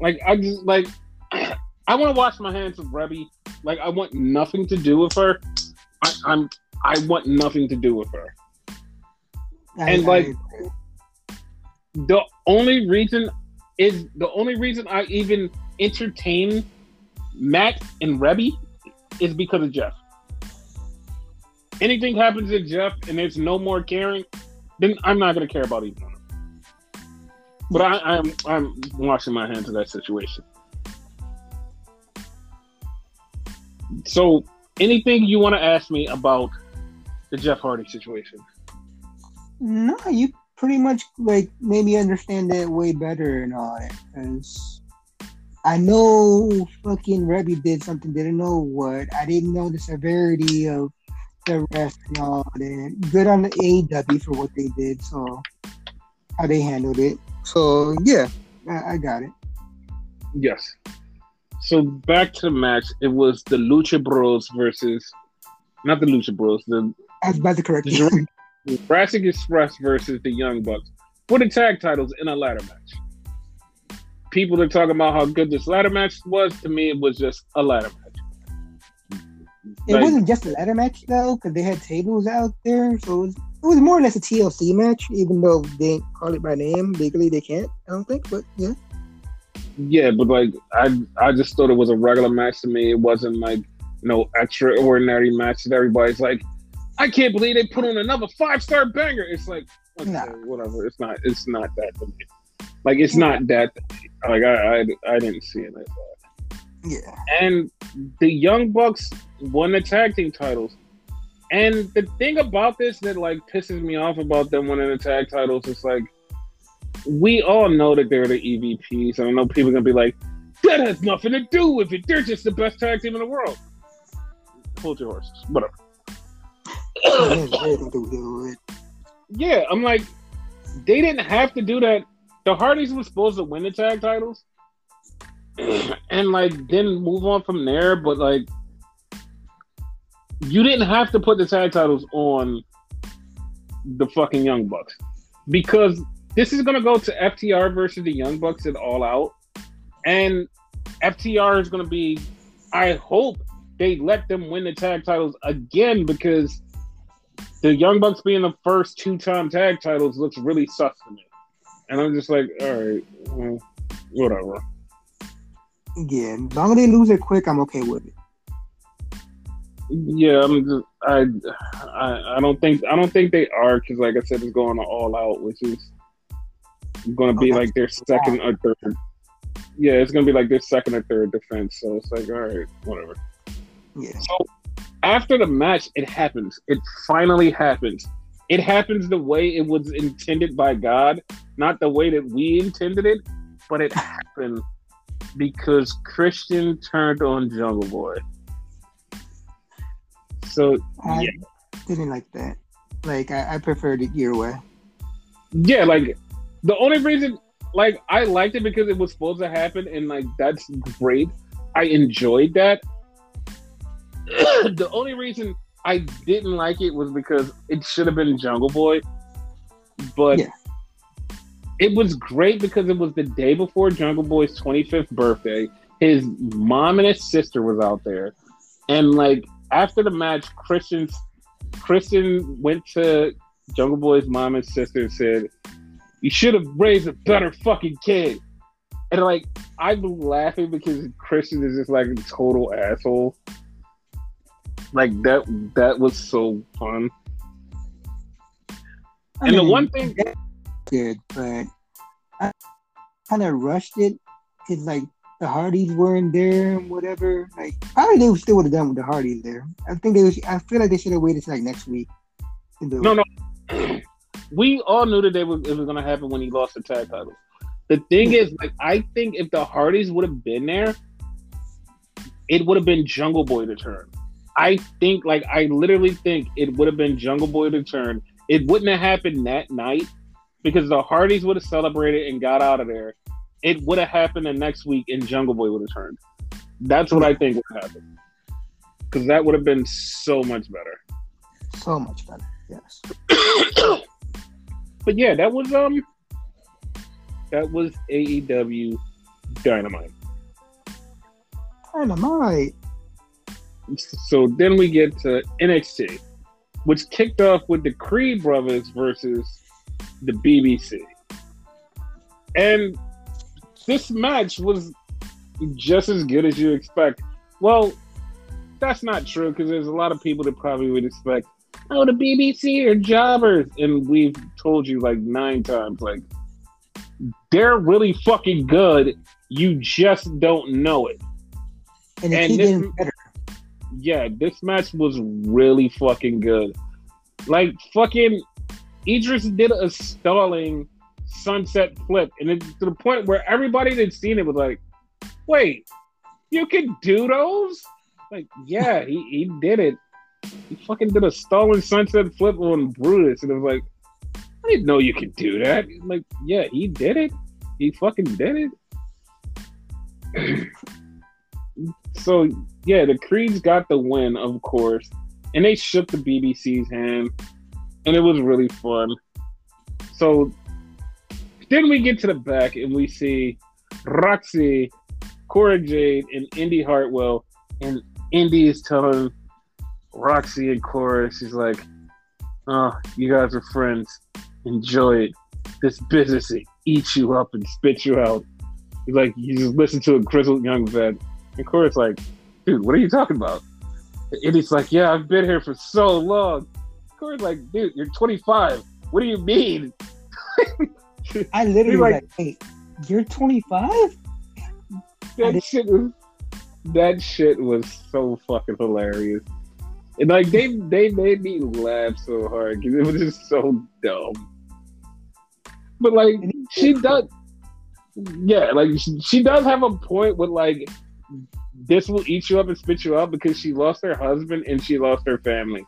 like I just like I want to wash my hands of Reby. Like I want nothing to do with her. I, am I want nothing to do with her. I, and like the only reason is the only reason I even entertain Matt and Reby is because of Jeff anything happens to Jeff and it's no more caring, then I'm not going to care about either one. But I, I'm I'm washing my hands of that situation. So, anything you want to ask me about the Jeff Hardy situation? No, you pretty much like made me understand it way better and all that. Because I know fucking Reby did something, didn't know what. I didn't know the severity of the rest and all that. Good on the AEW for what they did, so how they handled it. So yeah, I, I got it. Yes. So back to the match. It was the Lucha Bros versus not the Lucha Bros. The I was about to correct you. Jurassic Express versus the Young Bucks for the tag titles in a ladder match. People are talking about how good this ladder match was. To me, it was just a ladder match. It like, wasn't just a ladder match though, because they had tables out there, so it was, it was more or less a TLC match, even though they didn't call it by name. Legally, they can't. I don't think, but yeah. Yeah, but like I, I just thought it was a regular match to me. It wasn't like you know extraordinary match that everybody's like, I can't believe they put on another five star banger. It's like okay, nah. whatever. It's not. It's not that to me. Like it's not that. Like I, I, I didn't see it like that. Yeah. And the Young Bucks won the tag team titles. And the thing about this that like pisses me off about them winning the tag titles is like we all know that they're the EVPs. And I know people are gonna be like, that has nothing to do with it. They're just the best tag team in the world. Hold your horses. Whatever. yeah, I'm like, they didn't have to do that. The Hardys were supposed to win the tag titles. and like then move on from there. But like, you didn't have to put the tag titles on the fucking Young Bucks because this is gonna go to FTR versus the Young Bucks at All Out, and FTR is gonna be. I hope they let them win the tag titles again because the Young Bucks being the first two time tag titles looks really sus to me. And I'm just like, all right, well, whatever. Yeah, as long as they lose it quick, I'm okay with it. Yeah, I'm just, I, I, I don't think I don't think they are because, like I said, it's going all out, which is going to be Oh, like their second or third. Yeah, it's going to be like their second or third defense. So it's like, all right, whatever. Yeah. So after the match, it happens. It finally happens. It happens the way it was intended by God, not the way that we intended it, but it happened because Christian turned on Jungle Boy. So I yeah, didn't like that. Like I, I preferred it your way. yeah, like the only reason, like I liked it because it was supposed to happen, and like that's great. I enjoyed that. the only reason I didn't like it was because it should have been Jungle Boy, but Yeah. It was great because it was the day before Jungle Boy's 25th birthday. His mom and his sister was out there, and like after the match, Christian Christian went to Jungle Boy's mom and sister and said, "You should have raised a better fucking kid." And like I'm laughing because Christian is just like a total asshole. Like that that was so fun. I And the one thing good, but I kind of rushed it because like the Hardys weren't there and whatever. Like probably they still would have done with the Hardys there. I think they. Was, I feel like they should have waited till like next week. No, no. we all knew that they was, it was going to happen when he lost the tag titles. The thing is, like, I think if the Hardys would have been there, it would have been Jungle Boy to turn. I think, like, I literally think it would have been Jungle Boy to turn. It wouldn't have happened that night because the Hardys would have celebrated and got out of there. It would have happened the next week and Jungle Boy would have turned. That's what I think would happen. Because that would have been so much better. So much better. Yes. but yeah, that was um that was AEW Dynamite. Dynamite. So then we get to NXT, which kicked off with the Creed brothers versus the BBC. And this match was just as good as you expect. Well, that's not true because there's a lot of people that probably would expect, oh, the BBC are jobbers. And we've told you like nine times, like, they're really fucking good. You just don't know it. And And this- better. yeah, this match was really fucking good. Like fucking Edris did a stalling sunset flip, and it's to the point where everybody that's seen it was like, "Wait, you can do those?" Like, yeah, he, he did it. He fucking did a stalling sunset flip on Brutus, and it was like, I didn't know you could do that. Like, yeah, he did it. He fucking did it. so yeah, the Creeds got the win, of course, and they shook the BBC's hand, and it was really fun. So then we get to the back and we see Roxy, Cora Jade, and Indy Hartwell, and Indy is telling Roxy and Cora, she's like, "Oh, you guys are friends. Enjoy it. This business will eat you up and spits you out." He's like, "You just listen to a grizzled young vet," and Cora's like dude, what are you talking about? And he's like, yeah, I've been here for so long. Like, dude, you're 25. What do you mean? I literally like- like, "Wait, you're 25?" That shit was that shit was so fucking hilarious. And like they they made me laugh so hard because it was just so dumb. But like she does, yeah, like she, she does have a point with like this will eat you up and spit you out because she lost her husband and she lost her family.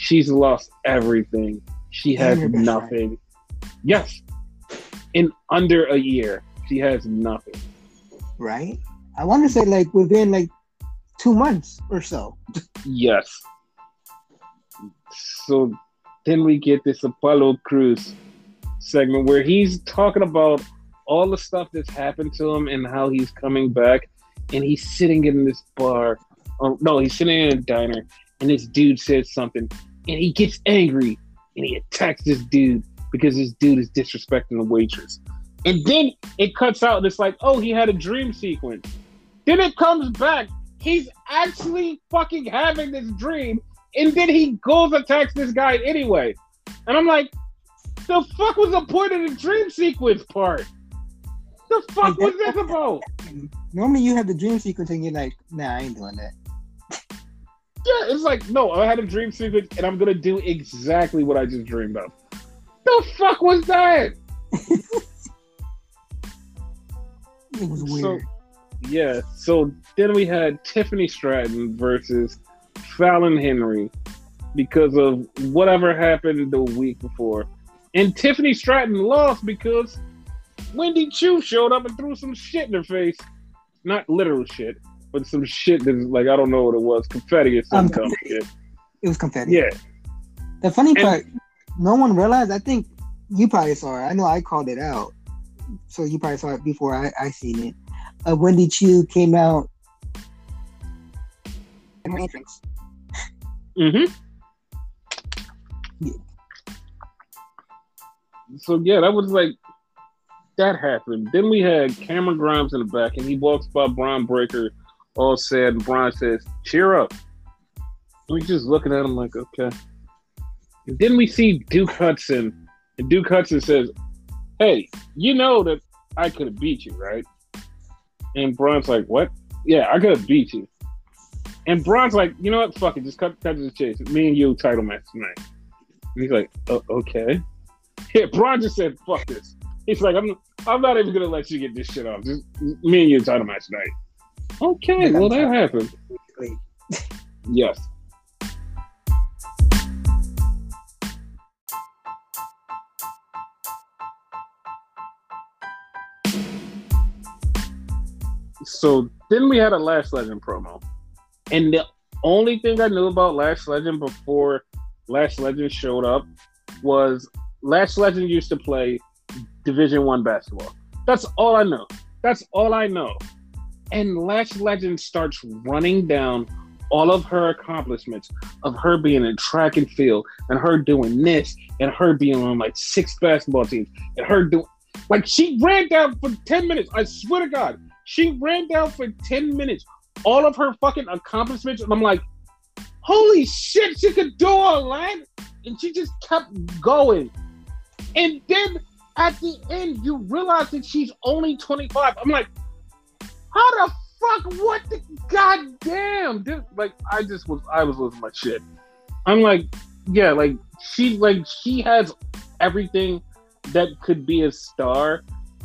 She's lost everything. She has And her best nothing. Yes, in under a year, she has nothing. Right? I want to say like within like two months or so. Yes. So then we get this Apollo Crews segment where he's talking about all the stuff that's happened to him and how he's coming back. And he's sitting in this bar. Or, no, he's sitting in a diner. And this dude says something. And he gets angry and he attacks this dude because this dude is disrespecting the waitress. And then it cuts out and it's like, oh, he had a dream sequence. Then it comes back. He's actually fucking having this dream. And then he goes attacks this guy anyway. And I'm like, the fuck was the point of the dream sequence part? The fuck was this about? Normally you have the dream sequence and you're like, nah, I ain't doing that. Yeah, it's like, no, I had a dream sequence and I'm gonna do exactly what I just dreamed of. The fuck was that? It was weird. So, yeah, so then we had Tiffany Stratton versus Fallon Henley because of whatever happened the week before. And Tiffany Stratton lost because Wendy Choo showed up and threw some shit in her face. Not literal shit, but some shit that's like, I don't know what it was confetti or some Um, confetti. It was confetti. Yeah. The funny And- part, no one realized. I think you probably saw it. I know I called it out, so you probably saw it before I, I seen it. Uh, Wendy Choo came out. entrance. Mm-hmm. Yeah. So yeah, that was like that happened. Then we had Cameron Grimes in the back, and he walks by Bron Breakker, all sad, and Bron says, "Cheer up." We just looking at him like, okay. And then we see Duke Hudson, and Duke Hudson says, "Hey, you know that I could have beat you, right?" And Bron's like, "What? Yeah, I could have beat you." And Bron's like, "You know what? Fuck it, just cut cut to the chase. Me and you title match tonight." And he's like, oh, "Okay." Yeah, Bron just said, "Fuck this." He's like, "I'm I'm not even gonna let you get this shit off. Just me and you title match tonight." Okay, well that happened. Yes. So then we had a Lash Legend promo. And the only thing I knew about Lash Legend before Lash Legend showed up was Lash Legend used to play Division One basketball. That's all I know. That's all I know. And Lash Legend starts running down all of her accomplishments of her being in track and field and her doing this and her being on like six basketball teams and her doing like she ran down for 10 minutes. I swear to God, she ran down for 10 minutes all of her fucking accomplishments. And I'm like, holy shit, she could do all that. And she just kept going. And then at the end, you realize that she's only 25. I'm like, how the fuck? What the goddamn? Dude, like, I just was, I was losing my shit. I'm like, yeah, like, she, like, she has everything that could be a star.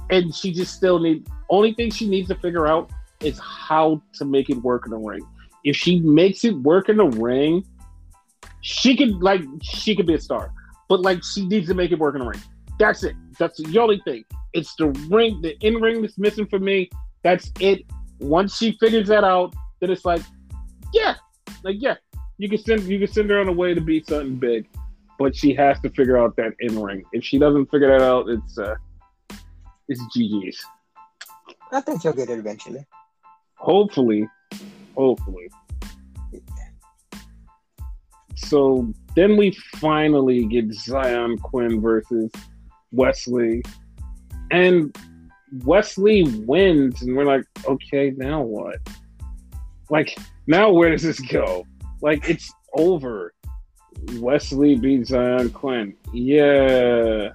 And she just still need, only thing she needs to figure out is how to make it work in the ring. If she makes it work in the ring, she could like she could be a star. But like she needs to make it work in the ring. That's it. That's the only thing. It's the ring, the in ring that's missing for me. That's it. Once she figures that out, then it's like, yeah, like yeah, you can send you can send her on the way to be something big, but she has to figure out that in ring. If she doesn't figure that out, it's uh, it's GG's. I think she'll get it eventually. Hopefully, hopefully. So then we finally get Xyon Quinn versus Wes Lee, and Wes Lee wins, and we're like, okay, now what? Like, now where does this go? Like, it's over. Wes Lee beats Xyon Quinn. Yeah.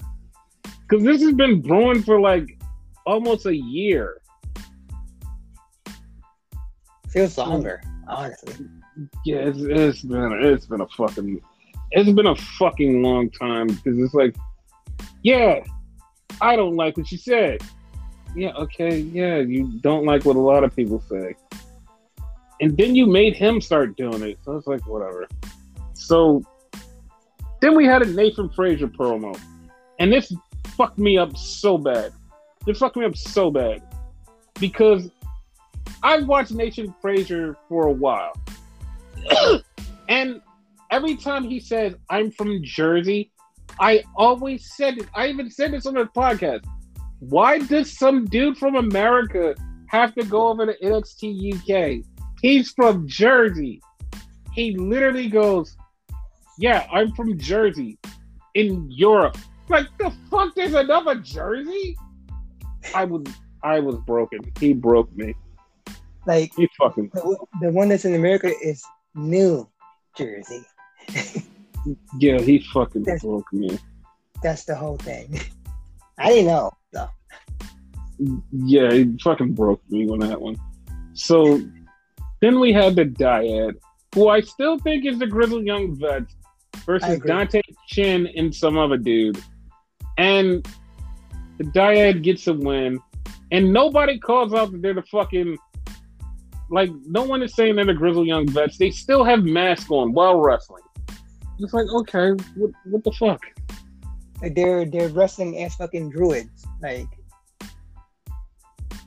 Because this has been brewing for like almost a year. Feels hmm. longer, honestly. Yeah, it's, it's been it's been a fucking it's been a fucking long time because it's like, yeah, I don't like what you said. Yeah, okay, yeah, you don't like what a lot of people say, and then you made him start doing it. So it's like whatever. So then we had a Nathan Frazer promo, and this fucked me up so bad. It fucked me up so bad because I've watched Nathan Frazer for a while. and every time he says, I'm from Jersey, I always said it. I even said this on the podcast. Why does some dude from America have to go over to NXT UK? He's from Jersey. He literally goes, Yeah, I'm from Jersey, in Europe. Like the fuck, there's another Jersey. I was, I was broken. He broke me. Like He fucking the, the one that's in America is New Jersey. yeah. He fucking That's- broke me. That's the whole thing. I didn't know. So. Yeah, he fucking broke me on that one. So then we had the Dyad, who I still think is the Grizzled Young Vets versus. Dante Chen and some other dude. And the Dyad gets a win. And nobody calls out that they're the fucking like no one is saying they're the Grizzled Young Vets. They still have masks on while wrestling. It's like, okay, what what the fuck? Like they're they're wrestling as fucking druids. Like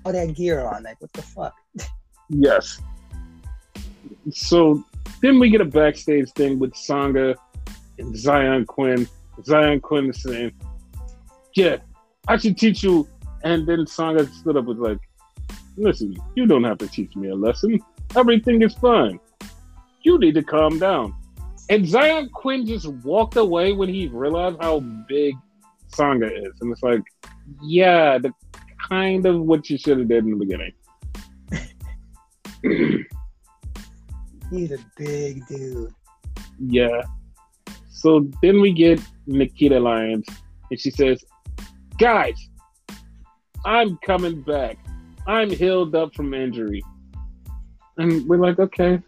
all that gear on. Like what the fuck? Yes. So then we get a backstage thing with Sanga and Xyon Quinn. Xyon Quinn is saying, Yeah, I should teach you. And then Sanga stood up was like, Listen, you don't have to teach me a lesson. Everything is fine. You need to calm down. And Xyon Quinn just walked away when he realized how big Sanga is. And it's like, yeah, the kind of what you should have did in the beginning. He's a big dude. Yeah. So then we get Nikita Lyons, and she says, Guys, I'm coming back. I'm healed up from injury. And we're like, Okay,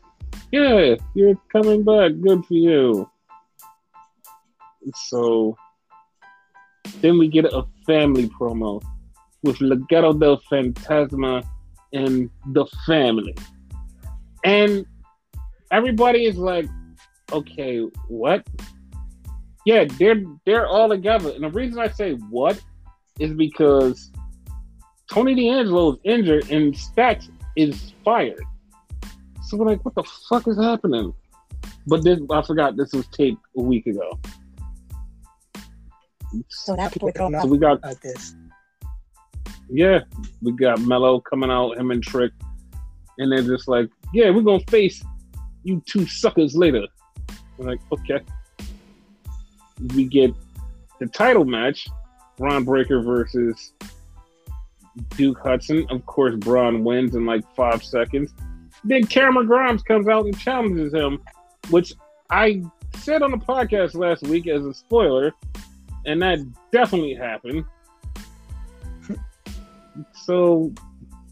yeah, you're coming back. Good for you. So then we get a family promo with Legado del Fantasma and the family. And everybody is like, okay, what? Yeah, they're they're all together. And the reason I say what is because Tony D'Angelo is injured and Stacks is fired. So we're like, what the fuck is happening? But this I forgot this was taped a week ago. So now people don't So know we got about this. yeah, we got Melo coming out, him and Trick, and they're just like, yeah, we're gonna face you two suckers later. I'm like, okay. We get the title match, Bron Breakker versus Duke Hudson. Of course, Braun wins in like five seconds. Then Cameron Grimes comes out and challenges him, which I said on the podcast last week as a spoiler, and that definitely happened. So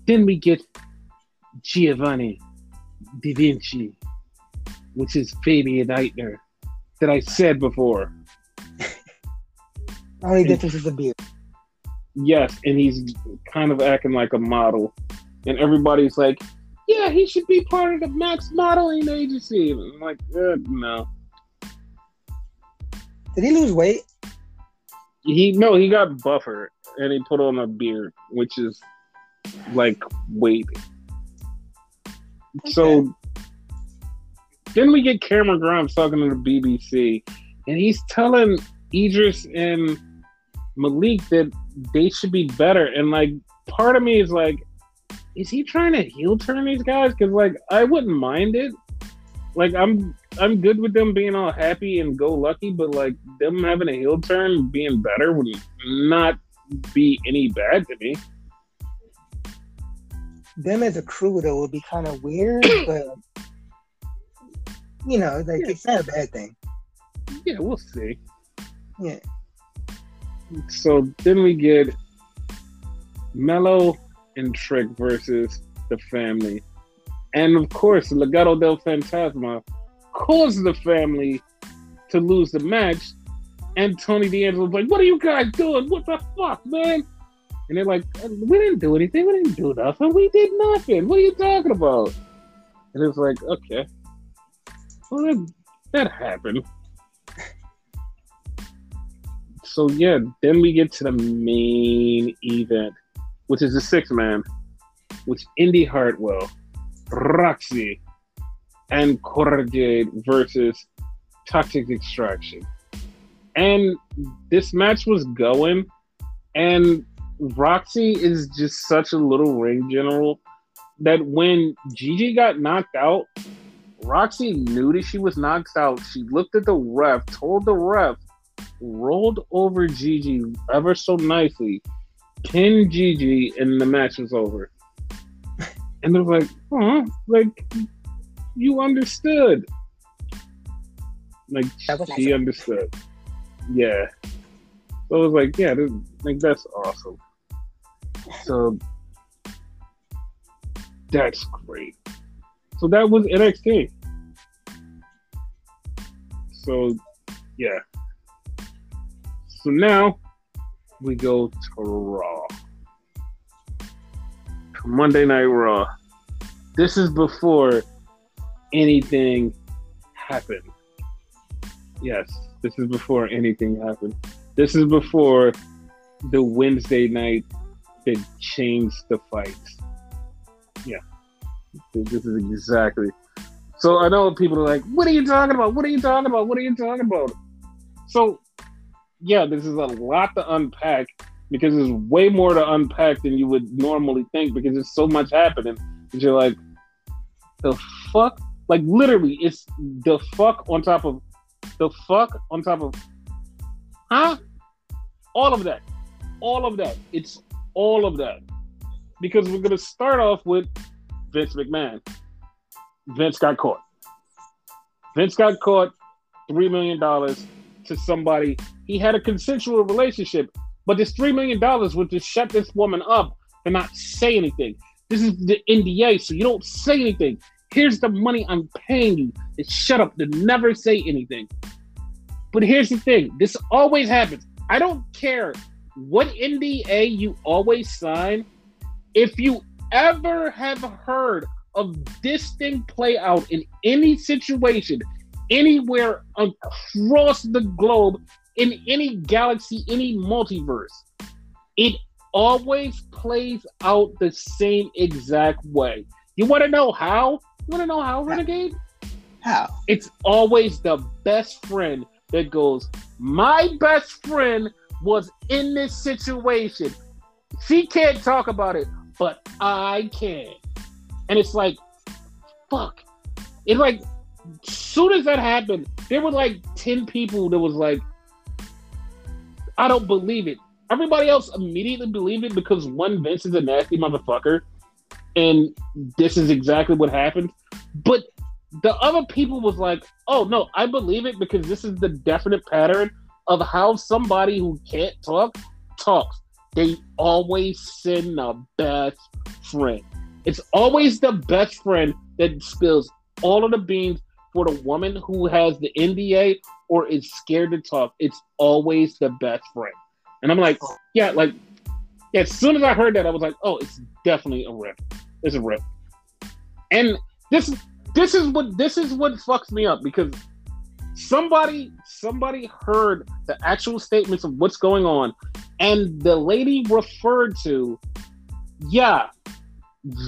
then we get Giovanni Da Vinci, which is Fabian Aichner, that I said before. Only difference is the beard. Yes, and he's kind of acting like a model. And everybody's like, yeah, he should be part of the Max Modeling Agency. I'm like, uh, no. Did he lose weight? He no, he got buffer and he put on a beard, which is like weight. So then we get Cameron Grimes talking to the BBC, and he's telling Edris and Malik that they should be better. And like, part of me is like, is he trying to heel turn these guys? Because like, I wouldn't mind it. Like, I'm I'm good with them being all happy and go lucky, but like them having a heel turn, being better would not be any bad to me. Them as a crew though would be kind of weird, but you know, like Yeah. it's not a bad thing. Yeah, we'll see. Yeah. So then we get Melo and Trick versus the family. And of course, Legado del Fantasma caused the family to lose the match. And Tony D'Angelo's like, What are you guys doing? What the fuck, man? And they're like, uh, We didn't do anything. We didn't do nothing. We did nothing. What are you talking about? And it's like, Okay. Well, that, that happened. So yeah, then we get to the main event, which is the six man, which Indi Hartwell, Roxy, and Cora versus Toxic Attraction. And this match was going, and Roxy is just such a little ring general that when Gigi got knocked out, Roxy knew that she was knocked out. She looked at the ref, told the ref, rolled over Gigi ever so nicely, pinned Gigi, and the match was over. And they're like, huh? Like, you understood. Like, she understood. Yeah. So it was like, yeah, this, like, that's awesome. So, that's great. So that was NXT. So, yeah. So now we go to Raw. Monday Night Raw. This is before anything happened. Yes, this is before anything happened. This is before the Wednesday night that changed the fights. Yeah. This is exactly. So I know people are like, what are you talking about? What are you talking about? What are you talking about? So, yeah, this is a lot to unpack because there's way more to unpack than you would normally think because there's so much happening. And you're like, the fuck? Like, literally, it's the fuck on top of the fuck on top of, huh? All of that. All of that. It's all of that. Because we're going to start off with Vince McMahon. Vince got caught. Vince got caught $3 million to somebody. He had a consensual relationship, but this $3 million would just shut this woman up and not say anything. This is the NDA, so you don't say anything. Here's the money I'm paying you. To shut up, to never say anything. But here's the thing this always happens. I don't care what NDA you always sign. If you ever have heard of this thing play out in any situation, anywhere across the globe, in any galaxy, any multiverse, it always plays out the same exact way. You want to know how? You want to know how, Renegade? How? It's always the best friend that goes, My best friend was in this situation. She can't talk about it, but I can. And it's like, fuck. It's like, soon as that happened, there were like 10 people that was like, I don't believe it. Everybody else immediately believed it because one Vince is a nasty motherfucker. And this is exactly what happened. But the other people was like, oh no, I believe it because this is the definite pattern of how somebody who can't talk talks. They always send the best friend. It's always the best friend that spills all of the beans for the woman who has the NDA or is scared to talk. It's always the best friend. And I'm like, yeah, like, yeah, as soon as I heard that, I was like, oh, it's definitely a rip. It's a rip. And this this is what this is what fucks me up because somebody somebody heard the actual statements of what's going on and the lady referred to yeah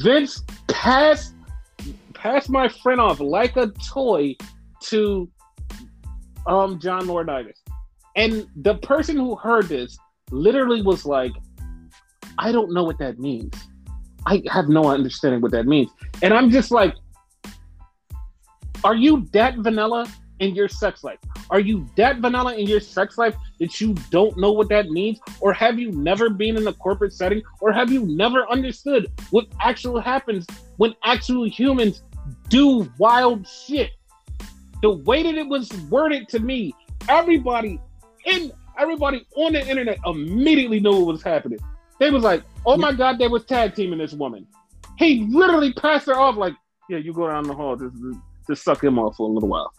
vince passed passed my friend off like a toy to um john laurinaitis and the person who heard this literally was like i don't know what that means i have no understanding what that means and i'm just like are you that vanilla in your sex life? Are you that vanilla in your sex life that you don't know what that means? Or have you never been in a corporate setting? Or have you never understood what actually happens when actual humans do wild shit? The way that it was worded to me, everybody in everybody on the internet immediately knew what was happening. They was like, "Oh my god, they was tag teaming this woman." He literally passed her off like, "Yeah, you go down the hall, just, just suck him off for a little while."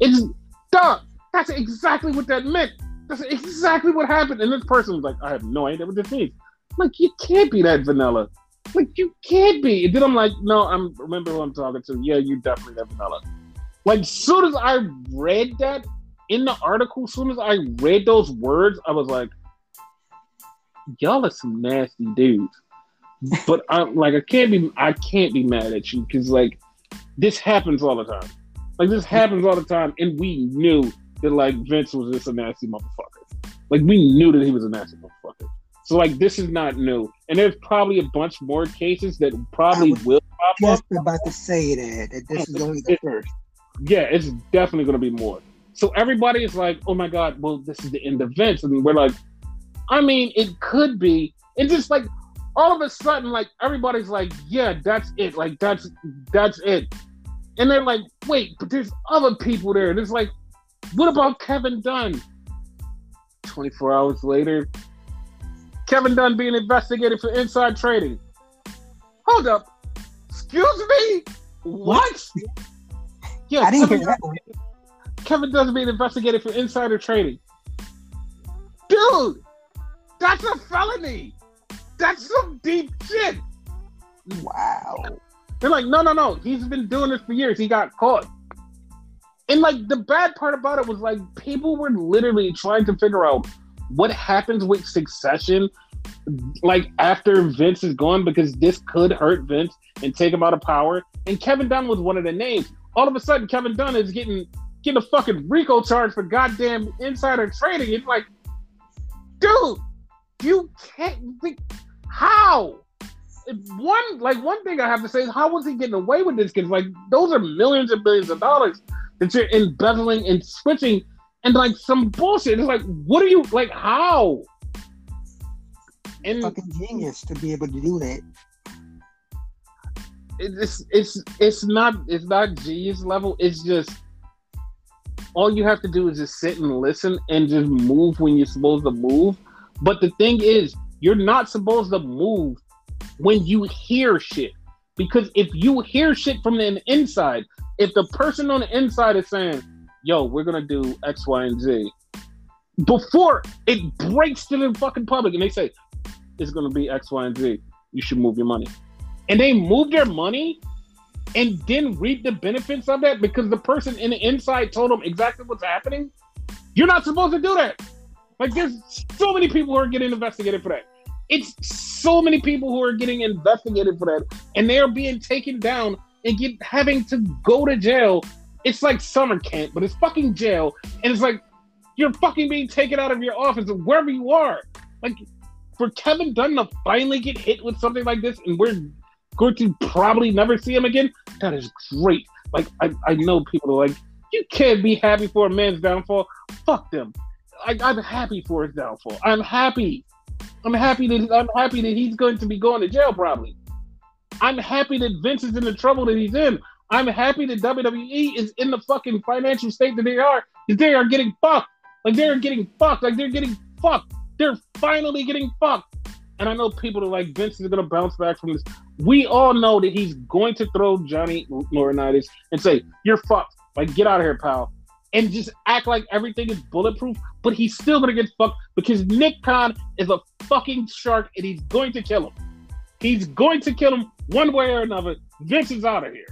It's dumb. That's exactly what that meant. That's exactly what happened. And this person was like, I have no idea what this means. I'm like, you can't be that vanilla. Like, you can't be. And then I'm like, no, I'm remember who I'm talking to. Yeah, you definitely that vanilla. Like, soon as I read that in the article, soon as I read those words, I was like, y'all are some nasty dudes. but I'm like, I can't be, I can't be mad at you because like, this happens all the time. Like this happens all the time, and we knew that like Vince was just a nasty motherfucker. Like we knew that he was a nasty motherfucker. So like this is not new, and there's probably a bunch more cases that probably will just about to say that that this is only the first. Yeah, it's definitely going to be more. So everybody is like, "Oh my god, well, this is the end of Vince," and we're like, "I mean, it could be." It's just like all of a sudden, like everybody's like, "Yeah, that's it. Like that's that's it," and they're like, "Wait, but there's other people there." And it's like, "What about Kevin Dunn?" Twenty four hours later, Kevin Dunn being investigated for inside trading. Hold up. Excuse me? What? Yeah, I didn't Kevin, hear that one. Kevin Dunn's being investigated for insider trading. Dude, that's a felony. That's some deep shit. Wow. They're like, no, no, no. He's been doing this for years. He got caught. And like the bad part about it was like people were literally trying to figure out what happens with succession like after Vince is gone because this could hurt Vince and take him out of power. And Kevin Dunn was one of the names. All of a sudden, Kevin Dunn is getting getting a fucking RICO charge for goddamn insider trading. It's like, dude, you can't. Think, how? One like one thing I have to say is how was he getting away with this? Because like those are millions and billions of dollars that you're embezzling and switching and like some bullshit. It's like, what are you like? How? and fucking genius to be able to do that. It's it's it's not it's not genius level. It's just all you have to do is just sit and listen and just move when you're supposed to move. But the thing is, you're not supposed to move when you hear shit. Because if you hear shit from the inside, if the person on the inside is saying, yo, we're gonna do X, Y, and Z, before it breaks to the fucking public and they say, it's to be X, Y, and Z. You should move your money. And they move their money and then reap the benefits of that because the person in the inside told them exactly what's happening. You're not supposed to do that. Like, there's so many people who are getting investigated for that. It's so many people who are getting investigated for that, and they are being taken down and get having to go to jail. It's like summer camp, but it's fucking jail, and it's like you're fucking being taken out of your office wherever you are. Like for Kevin Dunn to finally get hit with something like this, and we're going to probably never see him again, that is great. Like I, I know people are like, you can't be happy for a man's downfall. Fuck them. I, I'm happy for his downfall. I'm happy. I'm happy that I'm happy that he's going to be going to jail probably. I'm happy that Vince is in the trouble that he's in. I'm happy that WWE is in the fucking financial state that they are because they are getting fucked. Like they're getting fucked. Like they're getting fucked. They're finally getting fucked. And I know people are like, Vince is to bounce back from this. We all know that he's going to throw Johnny Laurinaitis and say, You're fucked. Like, get out of here, pal. And just act like everything is bulletproof. But he's still to get fucked because Nick Khan is a fucking shark and he's going to kill him. He's going to kill him one way or another. Vince is out of here.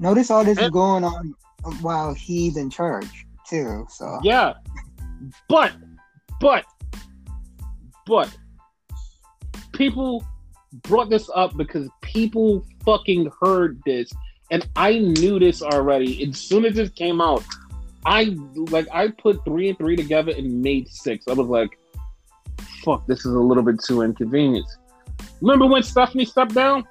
Notice all this and, is going on while he's in charge, too. So, yeah. But but, but, people brought this up because people fucking heard this, and I knew this already. As soon as this came out, I like I put three and three together and made six. I was like, "Fuck, this is a little bit too inconvenient." Remember when Stephanie stepped down?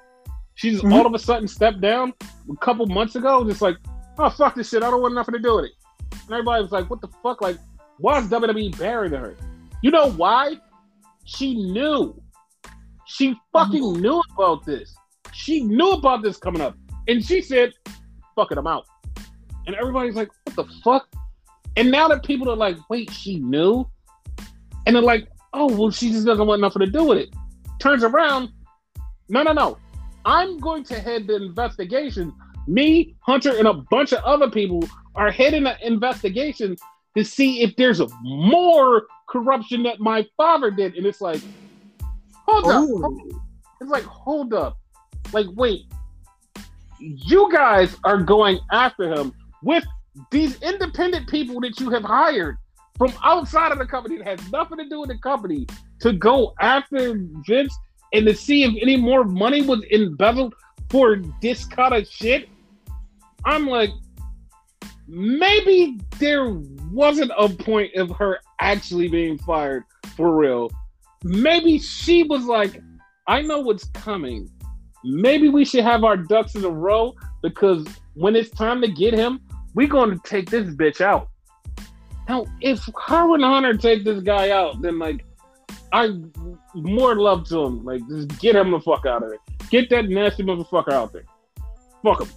She's mm-hmm. all of a sudden stepped down a couple months ago. Just like, oh fuck this shit. I don't want nothing to do with it. And everybody was like, "What the fuck?" Like, why is WWE burying her? You know why? She knew. She fucking mm-hmm. knew about this. She knew about this coming up. And she said, fuck it, I'm out. And everybody's like, what the fuck? And now that people are like, wait, she knew? And they're like, oh, well, she just doesn't want nothing to do with it. Turns around, no, no, no. I'm going to head the investigation. Me, Hunter, and a bunch of other people are heading the investigation to see if there's more corruption that my father did. And it's like, hold up. Hold it's like, hold up. Like, wait, you guys are going after him with these independent people that you have hired from outside of the company that has nothing to do with the company to go after Vince and to see if any more money was embezzled for this kind of shit. I'm like, maybe there wasn't a point of her actually being fired for real. Maybe she was like, I know what's coming. maybe we should have our ducks in a row because when it's time to get him, we're going to take this bitch out. Now, if Harwin Hunter take this guy out, then like I more love to him. Like just get him the fuck out of there. Get that nasty motherfucker out there. Fuck him.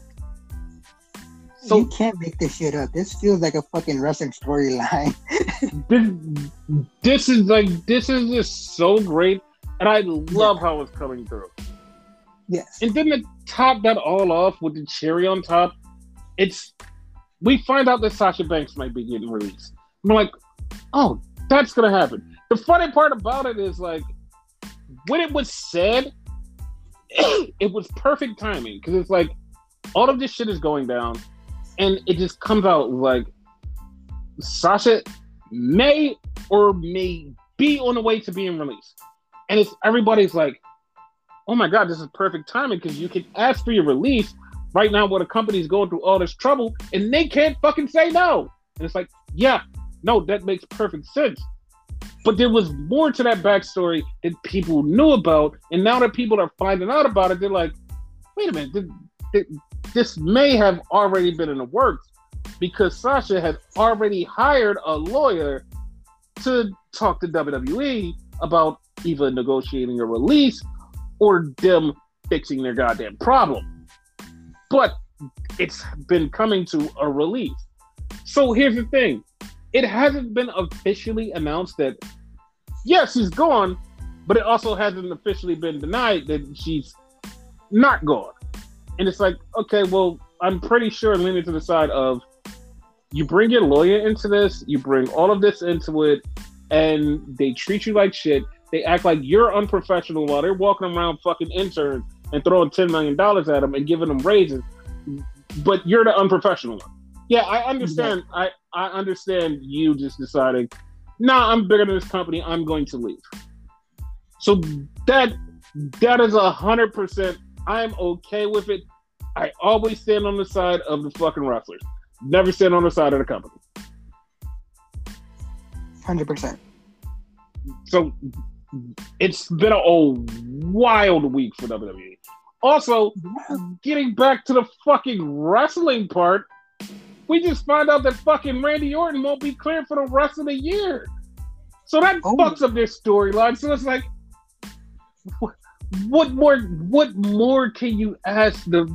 So you can't make this shit up. This feels like a fucking wrestling storyline. this, this is like this is just so great, and I love yeah. how it's coming through. Yes. And then to top that all off with the cherry on top, it's we find out that Sasha Banks might be getting released. I'm like, oh, that's gonna happen. The funny part about it is like when it was said, it was perfect timing because it's like all of this shit is going down and it just comes out like Sasha may or may be on the way to being released. And it's everybody's like, oh my god, this is perfect timing because you can ask for your release right now where the company's going through all this trouble and they can't fucking say no. And it's like, yeah, no, that makes perfect sense. But there was more to that backstory that people knew about, and now that people are finding out about it, they're like, wait a minute, this may have already been in the works because Sasha had already hired a lawyer to talk to WWE about either negotiating a release or them fixing their goddamn problem. But it's been coming to a release. So here's the thing it hasn't been officially announced that, yes, she's gone, but it also hasn't officially been denied that she's not gone and it's like, okay, well, I'm pretty sure leaning to the side of you bring your lawyer into this, you bring all of this into it, and they treat you like shit. They act like you're unprofessional while they're walking around fucking interns and throwing ten million dollars at them and giving them raises, but you're the unprofessional one. Yeah, I understand. I I understand you just deciding, nah, I'm bigger than this company. I'm going to leave. So that that is a hundred percent I'm okay with it. I always stand on the side of the fucking wrestlers. Never stand on the side of the company. Hundred percent. So it's been a, a wild week for WWE. Also, getting back to the fucking wrestling part, we just find out that fucking Randy Orton won't be cleared for the rest of the year. So that oh. fucks up their storyline. So it's like, what, what more what more can you ask to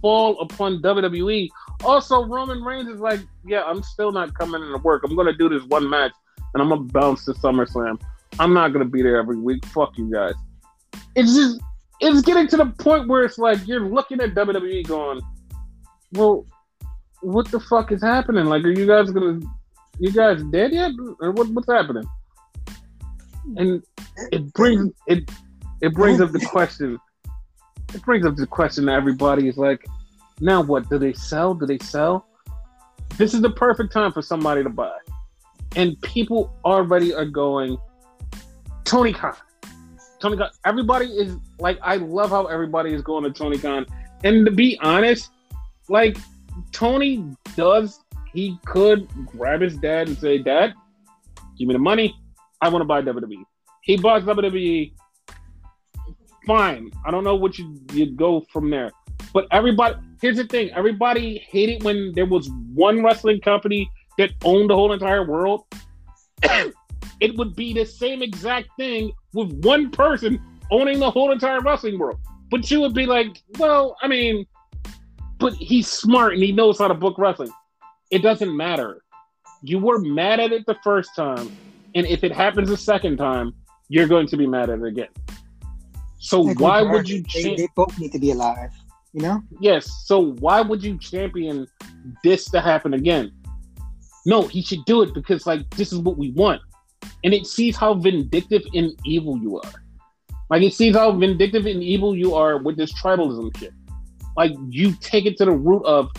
fall upon WWE? Also, Roman Reigns is like, yeah, I'm still not coming into work. I'm gonna do this one match and I'm gonna bounce to SummerSlam. I'm not gonna be there every week. Fuck you guys. It's just it's getting to the point where it's like you're looking at WWE going, Well, what the fuck is happening? Like are you guys gonna you guys dead yet? Or what, what's happening? And it brings it it brings up the question. It brings up the question that everybody is like, now what? Do they sell? Do they sell? This is the perfect time for somebody to buy. And people already are going, Tony Khan. Tony Khan. Everybody is like, I love how everybody is going to Tony Khan. And to be honest, like, Tony does, he could grab his dad and say, Dad, give me the money. I want to buy WWE. He buys WWE fine. I don't know what you you go from there. But everybody, here's the thing: everybody hated when there was one wrestling company that owned the whole entire world. it would be the same exact thing with one person owning the whole entire wrestling world. But you would be like, well, I mean, but he's smart and he knows how to book wrestling. It doesn't matter. You were mad at it the first time, and if it happens a second time, you're going to be mad at it again. So like why would you? They, they both need to be alive. You know. Yes. So why would you champion this to happen again? No, he should do it because like this is what we want, and it sees how vindictive and evil you are. Like it sees how vindictive and evil you are with this tribalism shit. Like you take it to the root of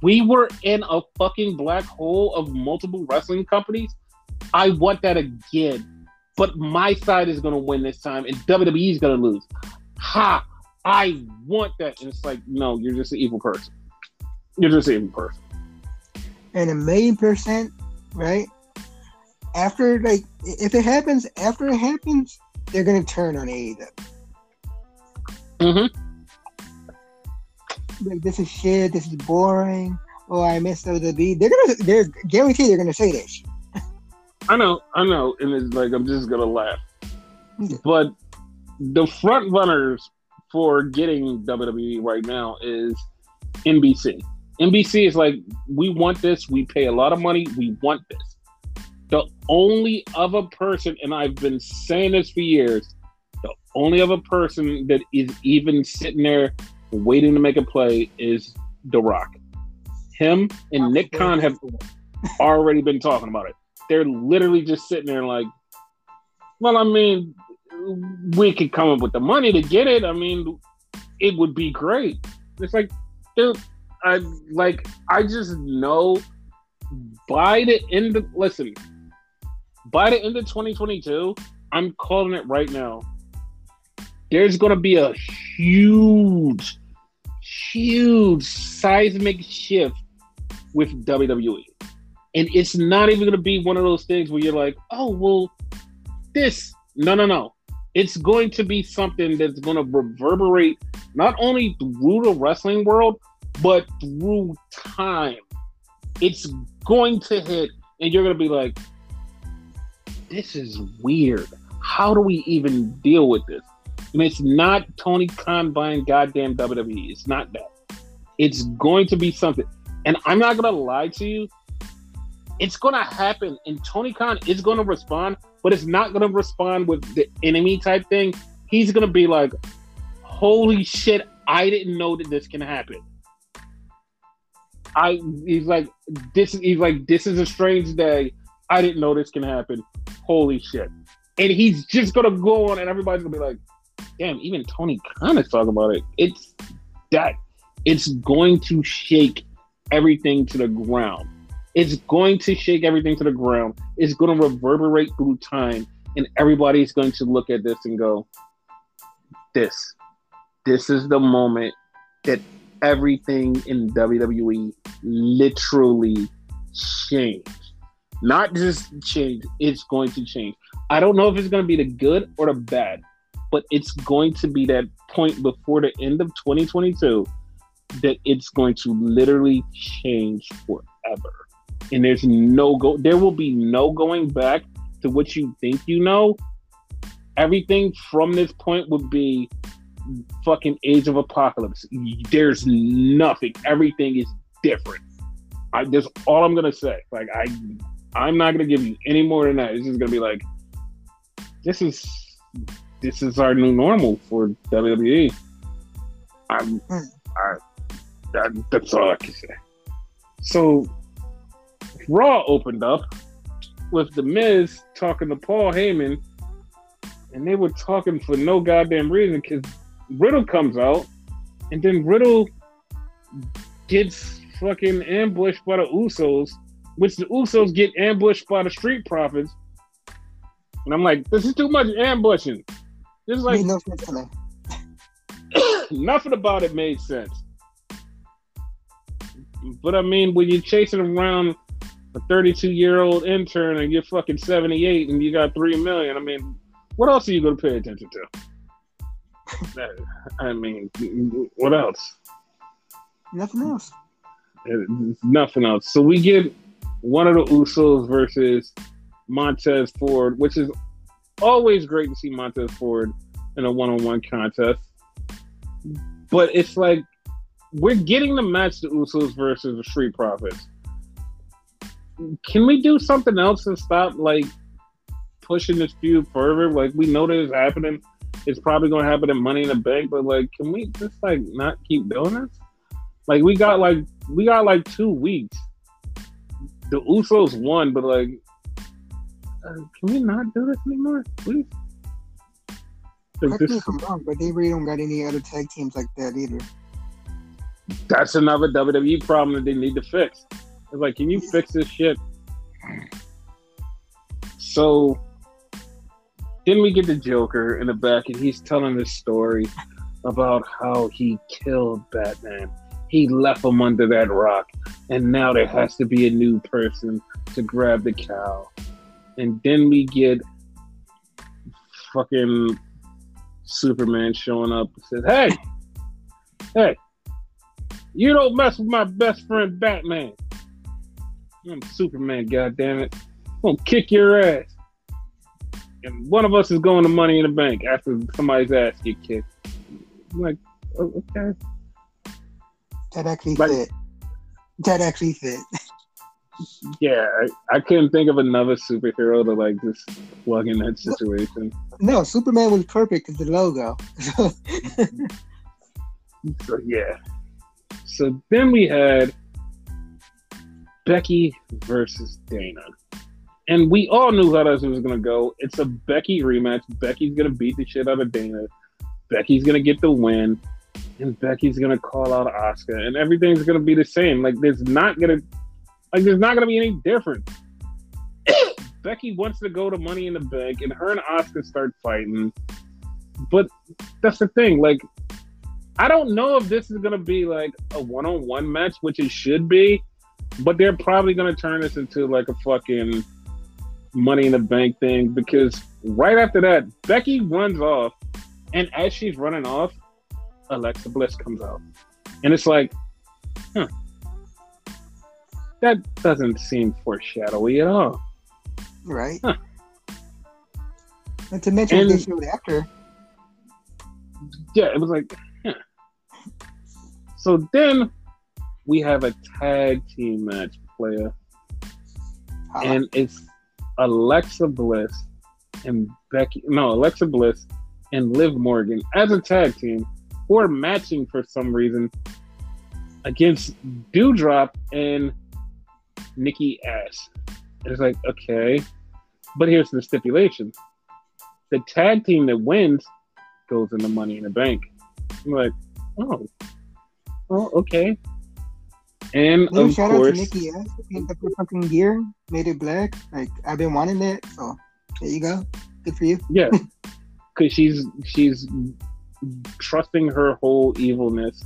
we were in a fucking black hole of multiple wrestling companies. I want that again but my side is going to win this time, and WWE is going to lose. Ha! I want that, and it's like, no, you're just an evil person. You're just an evil person. And a million percent, right? After like, if it happens, after it happens, they're going to turn on AEW. Mm-hmm. Like, this is shit. This is boring. Oh, I missed out the beat. They're gonna, they're guaranteed they're gonna say this. I know, I know, and it's like I'm just gonna laugh. But the front runners for getting WWE right now is NBC. NBC is like, we want this. We pay a lot of money. We want this. The only other person, and I've been saying this for years, the only other person that is even sitting there waiting to make a play is The Rock. Him and Nick Khan have already been talking about it. They're literally just sitting there like, well, I mean, we could come up with the money to get it. I mean, it would be great. It's like, dude, I like, I just know by the end of listen, by the end of 2022, I'm calling it right now. There's gonna be a huge, huge seismic shift with WWE. And it's not even going to be one of those things where you're like, oh, well, this. No, no, no. It's going to be something that's going to reverberate not only through the wrestling world, but through time. It's going to hit, and you're going to be like, this is weird. How do we even deal with this? And it's not Tony Khan buying goddamn WWE. It's not that. It's going to be something. And I'm not going to lie to you. It's going to happen. And Tony Khan is going to respond, but it's not going to respond with the enemy type thing. He's going to be like, holy shit, I didn't know that this can happen. I he's like this he's like this is a strange day. I didn't know this can happen. Holy shit. And he's just gonna go on and everybody's gonna be like, damn, even Tony Khan is talking about it. It's that it's going to shake everything to the ground. It's going to shake everything to the ground. It's going to reverberate through time, and everybody's going to look at this and go, "This, this is the moment that everything in WWE literally changed. Not just change; it's going to change. I don't know if it's going to be the good or the bad, but it's going to be that point before the end of 2022 that it's going to literally change forever. And there's no go there will be no going back to what you think you know. Everything from this point would be fucking age of apocalypse. There's nothing. Everything is different. I that's all I'm gonna say. Like I I'm not gonna give you any more than that. It's just gonna be like this is this is our new normal for WWE. I'm hmm. I that, that's all I can say. So Raw opened up with The Miz talking to Paul Heyman, and they were talking for no goddamn reason because Riddle comes out, and then Riddle gets fucking ambushed by the Usos, which the Usos get ambushed by the Street Profits. And I'm like, this is too much ambushing. Is like nothing about it made sense. But I mean, when you're chasing around a 32 year old intern and you're fucking 78 and you got three million, I mean, what else are you going to pay attention to? I mean, what else? Nothing else. Eh, nothing else. So we get one of the Usos versus Montez Ford, which is always great to see Montez Ford in a one on one contest. But it's like we're getting the match the Usos versus the Street Profits. Can we do something else and stop like pushing this feud further? Like we know that it's happening. It's probably gonna happen in Money in the Bank, but like, can we just like not keep doing this? Like we got like we got like two weeks. The Usos won, but like, uh, can we not do this anymore, please? Correct me if I'm wrong, but they really don't got any other tag teams like that either that's another WWE problem that they need to fix. It's like, can you fix this shit? So then we get the Joker in the back, and he's telling this story about how he killed Batman. He left him under that rock, and now there has to be a new person to grab the cow. And then we get fucking Superman showing up and says, Hey, hey, You don't mess with my best friend Batman. I'm Superman, goddammit. I'm gonna kick your ass. And one of us is going to money in the bank after somebody's ass get kicked. I'm like, oh, okay. That actually Like- fit. That actually fit. Yeah, I, I couldn't think of another superhero to like just plug in that situation. No, Superman was perfect as the logo. So yeah. So then we had Becky versus Dana. And we all knew how this was gonna go. It's a Becky rematch. Becky's gonna beat the shit out of Dana. Becky's gonna get the win. And Becky's gonna call out Asuka. And everything's gonna be the same. Like there's not gonna like there's not gonna be any difference. Becky wants to go to Money in the Bank and her and Asuka start fighting. But that's the thing, like I don't know if this is gonna be like a one-on-one match, which it should be, but they're probably gonna turn this into like a fucking money in the bank thing because right after that, Becky runs off, and as she's running off, Alexa Bliss comes out, and it's like, huh, that doesn't seem foreshadowy at all. right? Huh. Not to mention And- they showed after. yeah, it was like, huh. so then we have a tag team match player, and it's Alexa Bliss and Becky. No, Alexa Bliss and Liv Morgan as a tag team who are matching for some reason against Doudrop and Nikki Ash. It's like okay, but here's the stipulation: the tag team that wins goes into Money in the Bank. I'm like, oh, oh, okay. And Little of shout out to course, Nikki who picked up her fucking gear, made it black. Like I've been wanting it, so there you go. Good for you. yeah, because she's she's trusting her whole evilness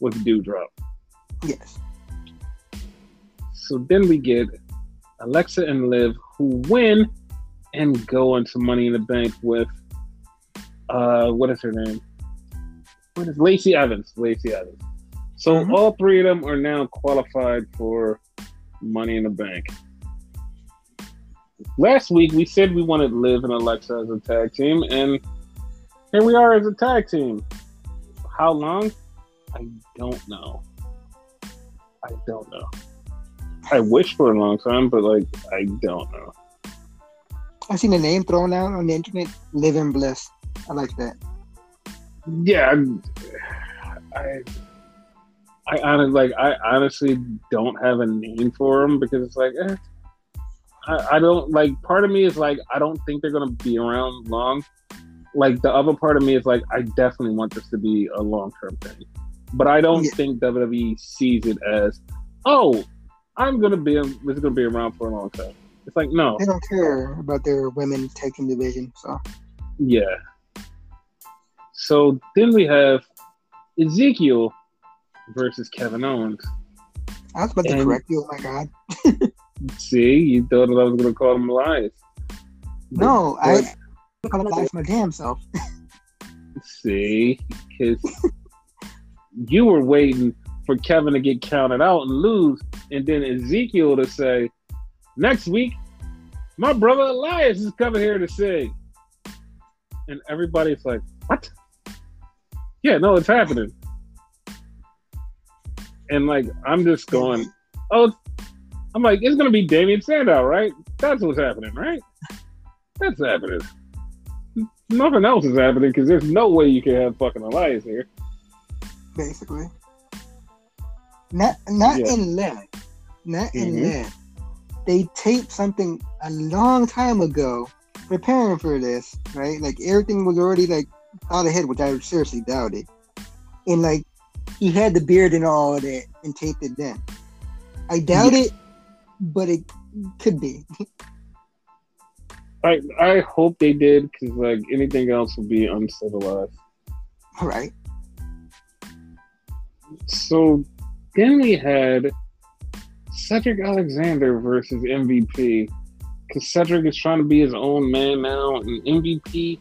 with Doudrop. Yes. So then we get Alexa and Liv who win and go into Money in the Bank with uh what is her name? What is Lacey Evans? Lacey Evans. So Mhm. all three of them are now qualified for Money in the Bank. Last week we said we wanted Liv and Alexa as a tag team, and here we are as a tag team. How long? I don't know. I don't know. I wish for a long time, but like I don't know. I seen a name thrown out on the internet. Live in bliss. I like that. Yeah, I'm- I, I honestly like I honestly don't have a name for them because it's like, eh, I, I don't like. Part of me is like, I don't think they're gonna be around long. Like the other part of me is like, I definitely want this to be a long term thing, but I don't Yeah. think WWE sees it as, oh, I'm gonna be this is gonna be around for a long time. It's like no, They don't care about their women tag team division. So Yeah. So then we have Ezekiel versus Kevin Owens. I was about to correct you. Oh my god. See, you thought that I was going to call him Elias. No, But- I call it life my damn self. See, because you were waiting for Kevin to get counted out and lose, and then Ezekiel to say, next week, my brother Elias is coming here to sing. And everybody's like, what? Yeah, no, it's happening. And like, I'm just going, oh, I'm like, it's going to be Damien Sandow, right? That's what's happening, right? That's happening. Nothing else is happening because there's no way you can have fucking Elias here. basically. Not not Yeah. in left. Not in Mhm. left. They taped something a long time ago preparing for this, right? Like everything was already like out ahead, which I seriously doubted. And like he had the beard and all of that and taped it then. I doubt it, but it could be. I I hope they did because like anything else would be uncivilized. All right. So then we had Cedric Alexander versus MVP because Cedric is trying to be his own man now, and MVP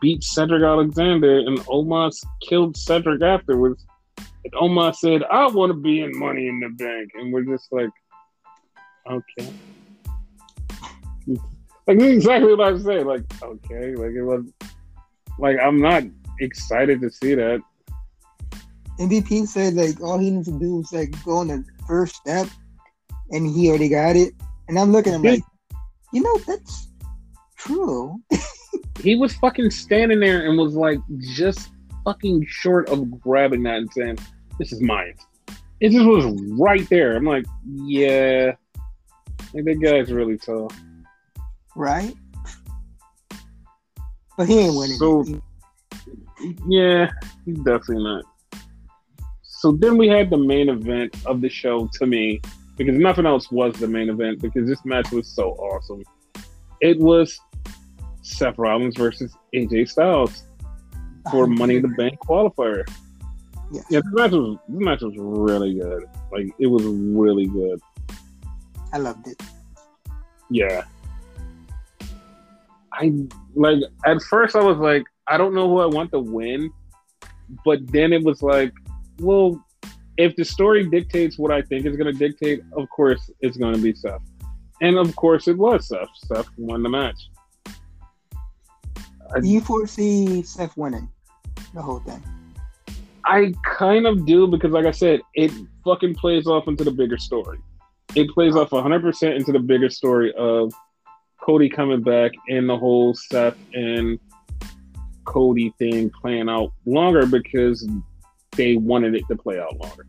beat Cedric Alexander, and Omos killed Cedric afterwards. And Omos said, "I want to be in Money in the Bank," and we're just like, okay. Like this is exactly what I saying. Like, okay, like it was, like I'm not excited to see that. MVP said like all he needs to do is like go on the first step, and he already got it. And I'm looking at him like, you know, that's true. he was fucking standing there and was like just fucking short of grabbing that and saying, "This is mine." It just was right there. I'm like, yeah, like, that guy's really tall, right? But he ain't winning. So, yeah, he's definitely not. So then we had the main event of the show to me because nothing else was the main event because this match was so awesome. It was Seth Rollins versus AJ Styles for Money in the Bank qualifier. Yes. Yeah, this match was this match was really good. Like it was really good. I loved it. Yeah. I like at first I was like, I don't know who I want to win, but then it was like, well, if the story dictates what I think is going to dictate, of course it's going to be Seth, and of course it was Seth. Seth won the match. Do you foresee Seth winning the whole thing? I kind of do because, like I said, it fucking plays off into the bigger story. It plays off 100% into the bigger story of Cody coming back and the whole Seth and Cody thing playing out longer because they wanted it to play out longer.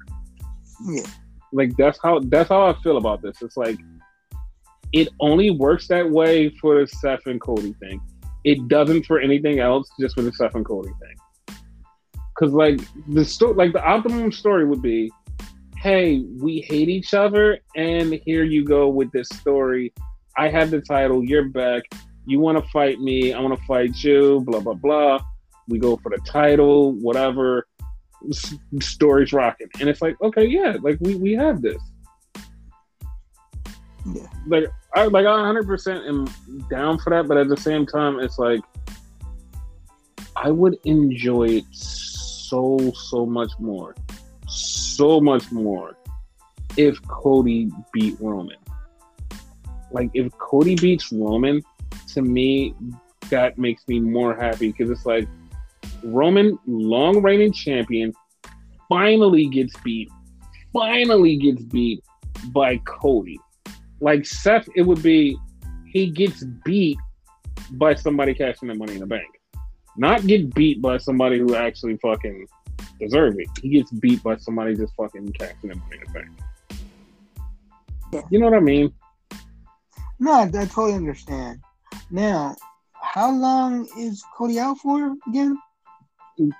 Yeah. Like that's how that's how I feel about this. It's like it only works that way for the Seth and Cody thing. It doesn't for anything else, just for the Seth and Cody thing. Cause like the story, like the optimum story would be, hey, we hate each other, and here you go with this story. I have the title, you're back. You want to fight me? I want to fight you. Blah blah blah. We go for the title, whatever. S- story's rocking, and it's like, okay, yeah, like we we have this. Yeah. Like I like I 100 percent am down for that, but at the same time, it's like I would enjoy it so so much more, so much more if Cody beat Roman. Like if Cody beats Roman, to me, that makes me more happy because it's like Roman, long reigning champion, finally gets beat, finally gets beat by Cody. Like Seth, it would be he gets beat by somebody cashing the money in the bank. Not get beat by somebody who actually fucking deserve it. He gets beat by somebody just fucking cashing the money in the bank. Yeah. You know what I mean? No, I, I totally understand. Now, how long is Cody out for again?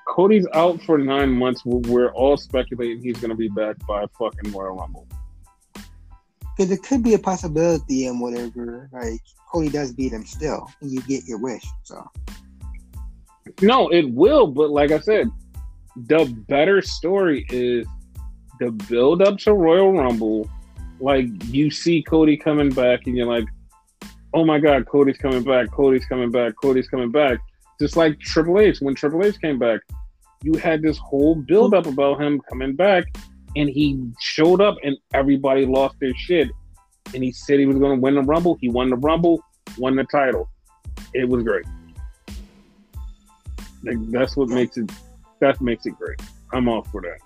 Cody's out for nine months. We're- all speculating he's going to be back by fucking Royal Rumble. Because it could be a possibility and whatever. Like Cody does beat him still, and you get your wish. So No, it will, but like I said, the better story is the build up to Royal Rumble. Like you see Cody coming back, and you're like, "Oh my God, Cody's coming back! Cody's coming back! Cody's coming back!" Just like Triple H when Triple H came back, you had this whole build up about him coming back, and he showed up, and everybody lost their shit. And he said he was going to win the Rumble. He won the Rumble, won the title. It was great. Like that's what makes it. That makes it great. I'm all for that.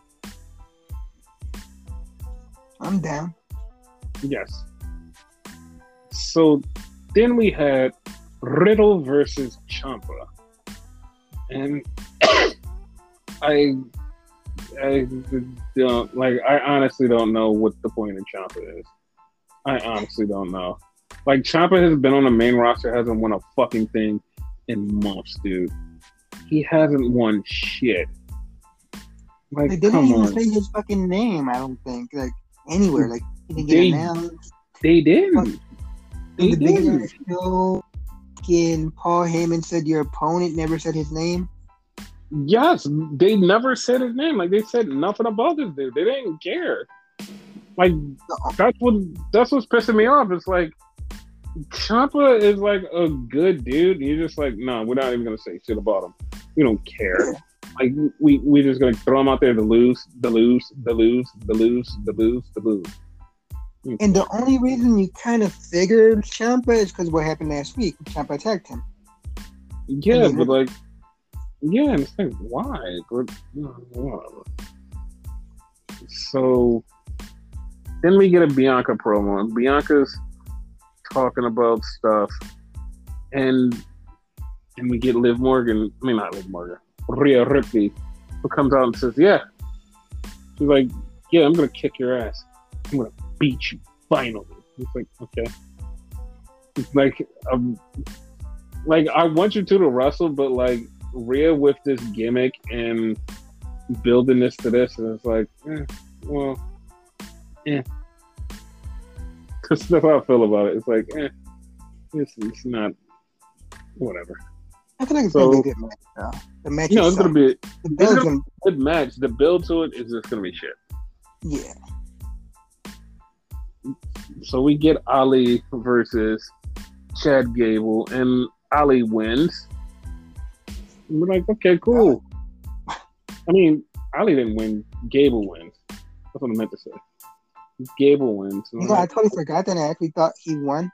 I'm down. Yes. So then we had Riddle versus Ciampa, and I, I don't like. I honestly don't know what the point of Ciampa is. I honestly don't know. Like Ciampa has been on the main roster, hasn't won a fucking thing in months, dude. He hasn't won shit. Like, They didn't even on. say his fucking name. I don't think like anywhere. Like he didn't They- get announced They didn't. in They the the didn't. show. Fucking Paul Heyman said your opponent never said his name. Yes, they never said his name. Like they said nothing about this dude. They didn't care. Like that's what that's what's pissing me off. It's like Ciampa is like a good dude. And you're just like, no, we're not even gonna say shit about him. We don't care. Like we we just gonna throw them out there to lose, to lose, to lose, to lose, to lose, to lose. Hmm. And the only reason you kind of figured Ciampa is because what happened last week. Ciampa attacked him. Yeah, but like, yeah, and it's like why? But. So then we get a Bianca promo, and Bianca's talking about stuff, and and we get Liv Morgan. I mean, not Liv Morgan. Rhea Ripley, who comes out and says, "Yeah." She's like, "Yeah, I'm gonna kick your ass. I'm gonna beat you finally." It's like, okay. It's like, um, like I want you two to wrestle, but like Rhea with this gimmick and building this to this, and it's like, eh, well, yeah. That's how I feel about it. It's like, eh, it's, it's not, whatever. I feel like it's So- gonna be a good match. Though. The match. Is it's gonna be the it's gonna gonna, be a good match. The build to it is just gonna be shit. yeah. So we get Ali versus Chad Gable, and Ali wins. And we're like, okay, cool. I mean, Ali didn't win. Gable wins. That's what I meant to say. Gable wins. I'm know, I like, totally forgot that. I actually thought he won.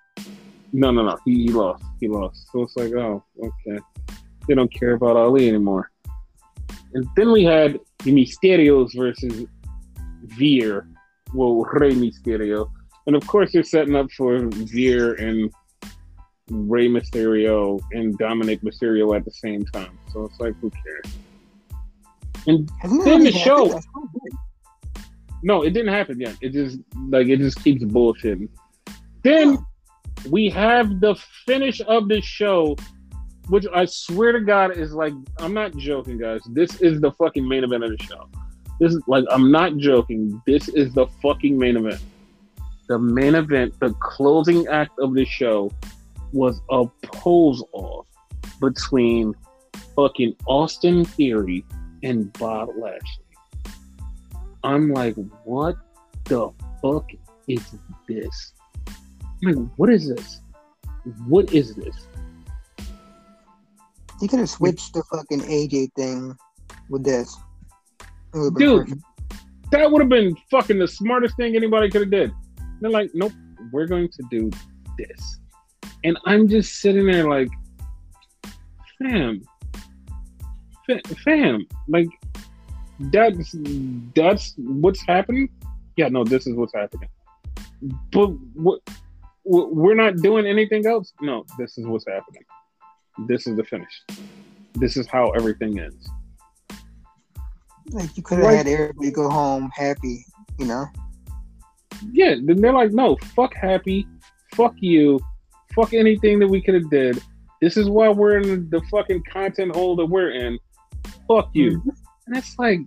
no, no, no. He, he lost. He lost. So it's like, oh, okay. They don't care about Ali anymore. And then we had the Mysterios versus Veer. Well, Rey Mysterio. And of course, they're setting up for Veer and Rey Mysterio and Dominic Mysterio at the same time. So it's like, who cares? And Then the show- happened? That's so weird. no, it didn't happen yet. It just like it just keeps bullshitting. Then we have the finish of the show, which I swear to God is like I'm not joking, guys. This is the fucking main event of the show. This is like I'm not joking. This is the fucking main event. The main event, the closing act of the show, was a pose off between fucking Austin Theory and Bob Lashley. I'm like, what the fuck is this? I'm like, what is this? What is this? You could have switched the fucking AJ thing with this. It would've been Dude. perfect. That would have been fucking the smartest thing anybody could have did. They're like, nope, we're going to do this. And I'm just sitting there like, fam, fam, like, that's that's what's happening. Yeah, no, this is what's happening. But what we're not doing anything else. No, this is what's happening. This is the finish. This is how everything ends. Like you could have Like- had everybody go home happy, you know. Yeah, then they're like, no, fuck happy, fuck you, fuck anything that we could have did. This is why we're in the fucking content hole that we're in. Fuck you. Mm-hmm. And it's like,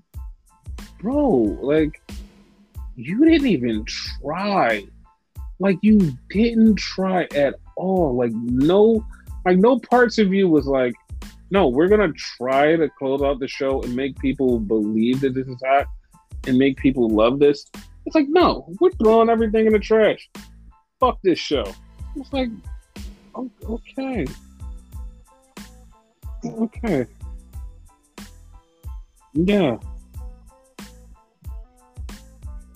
bro, like, you didn't even try. Like, you didn't try at all. Like, no, like, no parts of you was like, no, we're gonna try to close out the show and make people believe that this is hot and make people love this. It's like, no, we're throwing everything in the trash. Fuck this show. It's like, oh, okay. Okay. Yeah.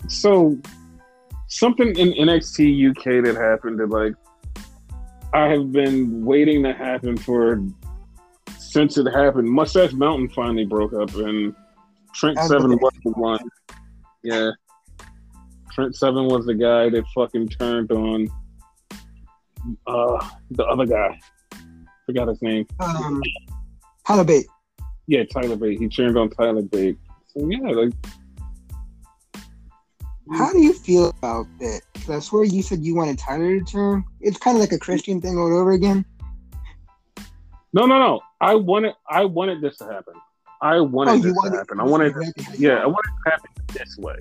So, something in NXT UK that happened that, like, I have been waiting to happen for since it happened. Mustache Mountain finally broke up, and Trent Seven was the one. Yeah. Trent Seven was the guy that fucking turned on uh the other guy. Forgot his name. Um, Halibut. Yeah, Tyler Bate. He turned on Tyler Bate. So yeah, like How do you feel about that? 'Cause I swear you said you wanted Tyler to turn. It's kind of like a Christian thing all over again. no, no, no. I wanted, I wanted this to happen. I wanted Oh, this wanted- to happen. I wanted, yeah, I wanted it to happen this way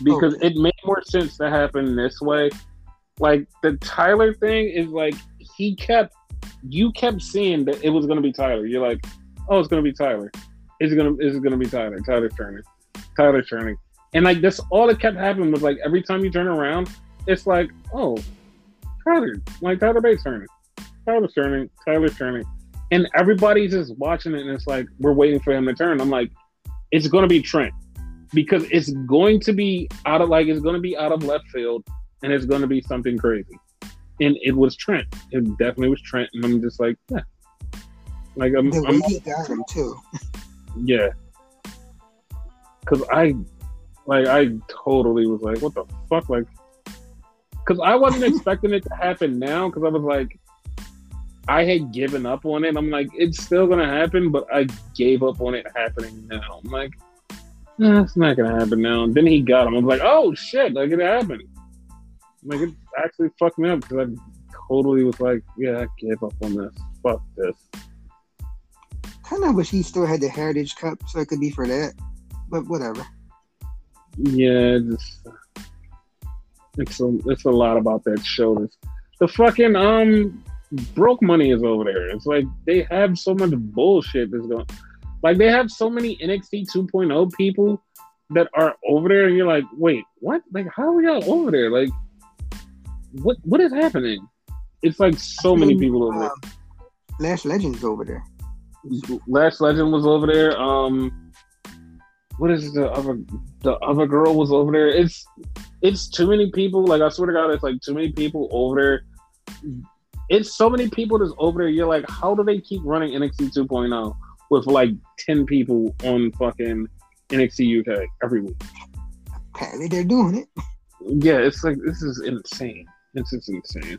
Oh. because Okay. it made more sense to happen this way. Like the Tyler thing is like he kept, you kept seeing that it was to be Tyler. You're like, oh, it's to be Tyler. Is it going to, is it going to be Tyler? Tyler's turning. Tyler turning. And like that's all that kept happening was like every time you turn around, it's like, oh, Tyler, like Tyler Bates turning, Tyler turning, Tyler turning, and everybody's just watching it, and it's like we're waiting for him to turn. I'm like, it's to be Trent because it's going to be out of like it's going to be out of left field, and it's going to be something crazy. And it was Trent. It definitely was Trent, and I'm just like, yeah, like I'm, way I'm got him too. yeah, because I like I totally was like, what the fuck, like, because I wasn't expecting it to happen now, because I was like. I had given up on it. I'm like, it's still gonna happen, but I gave up on it happening now. I'm like, nah, it's not gonna happen now. And then he got him. I was like, oh shit, like it happened. Like it actually fucked me up because I totally was like, yeah, I gave up on this. Fuck this. Kind of wish he still had the Heritage Cup so it could be for that. But whatever. Yeah, it's just it's a it's a lot about that show. This the fucking um broke money is over there. It's like they have so much bullshit that's going. Like they have so many NXT 2.0 people that are over there, and you're like, wait, what? Like how are y'all over there? Like what what is happening? It's like so many people over there. Um, Lash Legends over there. Lash Legend was over there. Um, what is the other? The other girl was over there. It's it's too many people. Like I swear to God, it's like too many people over there. It's so many people that's over there. You're like, how do they keep running NXT 2.0 with like ten people on fucking NXT UK every week? Apparently they're doing it. Yeah, it's like this is insane. It's just insane.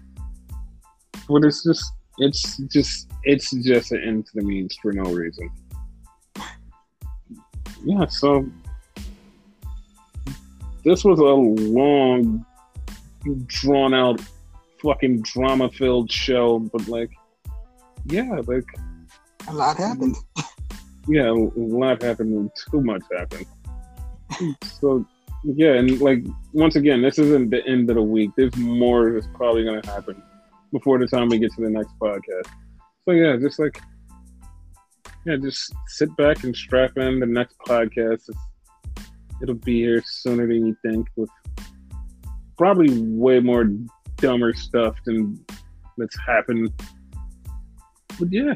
But it's just it's just it's just an end to the means for no reason. Yeah, so this was a long, drawn out, fucking drama filled show, but like, yeah, like, A lot happened. yeah, a lot happened. Too much happened. so, yeah, and like, once again, this isn't the end of the week. There's more that's probably going to happen before the time we get to the next podcast. So, yeah, just like, yeah, just sit back and strap in. The next podcast, it'll be here sooner than you think with probably way more dumber stuff than that's happened. But yeah,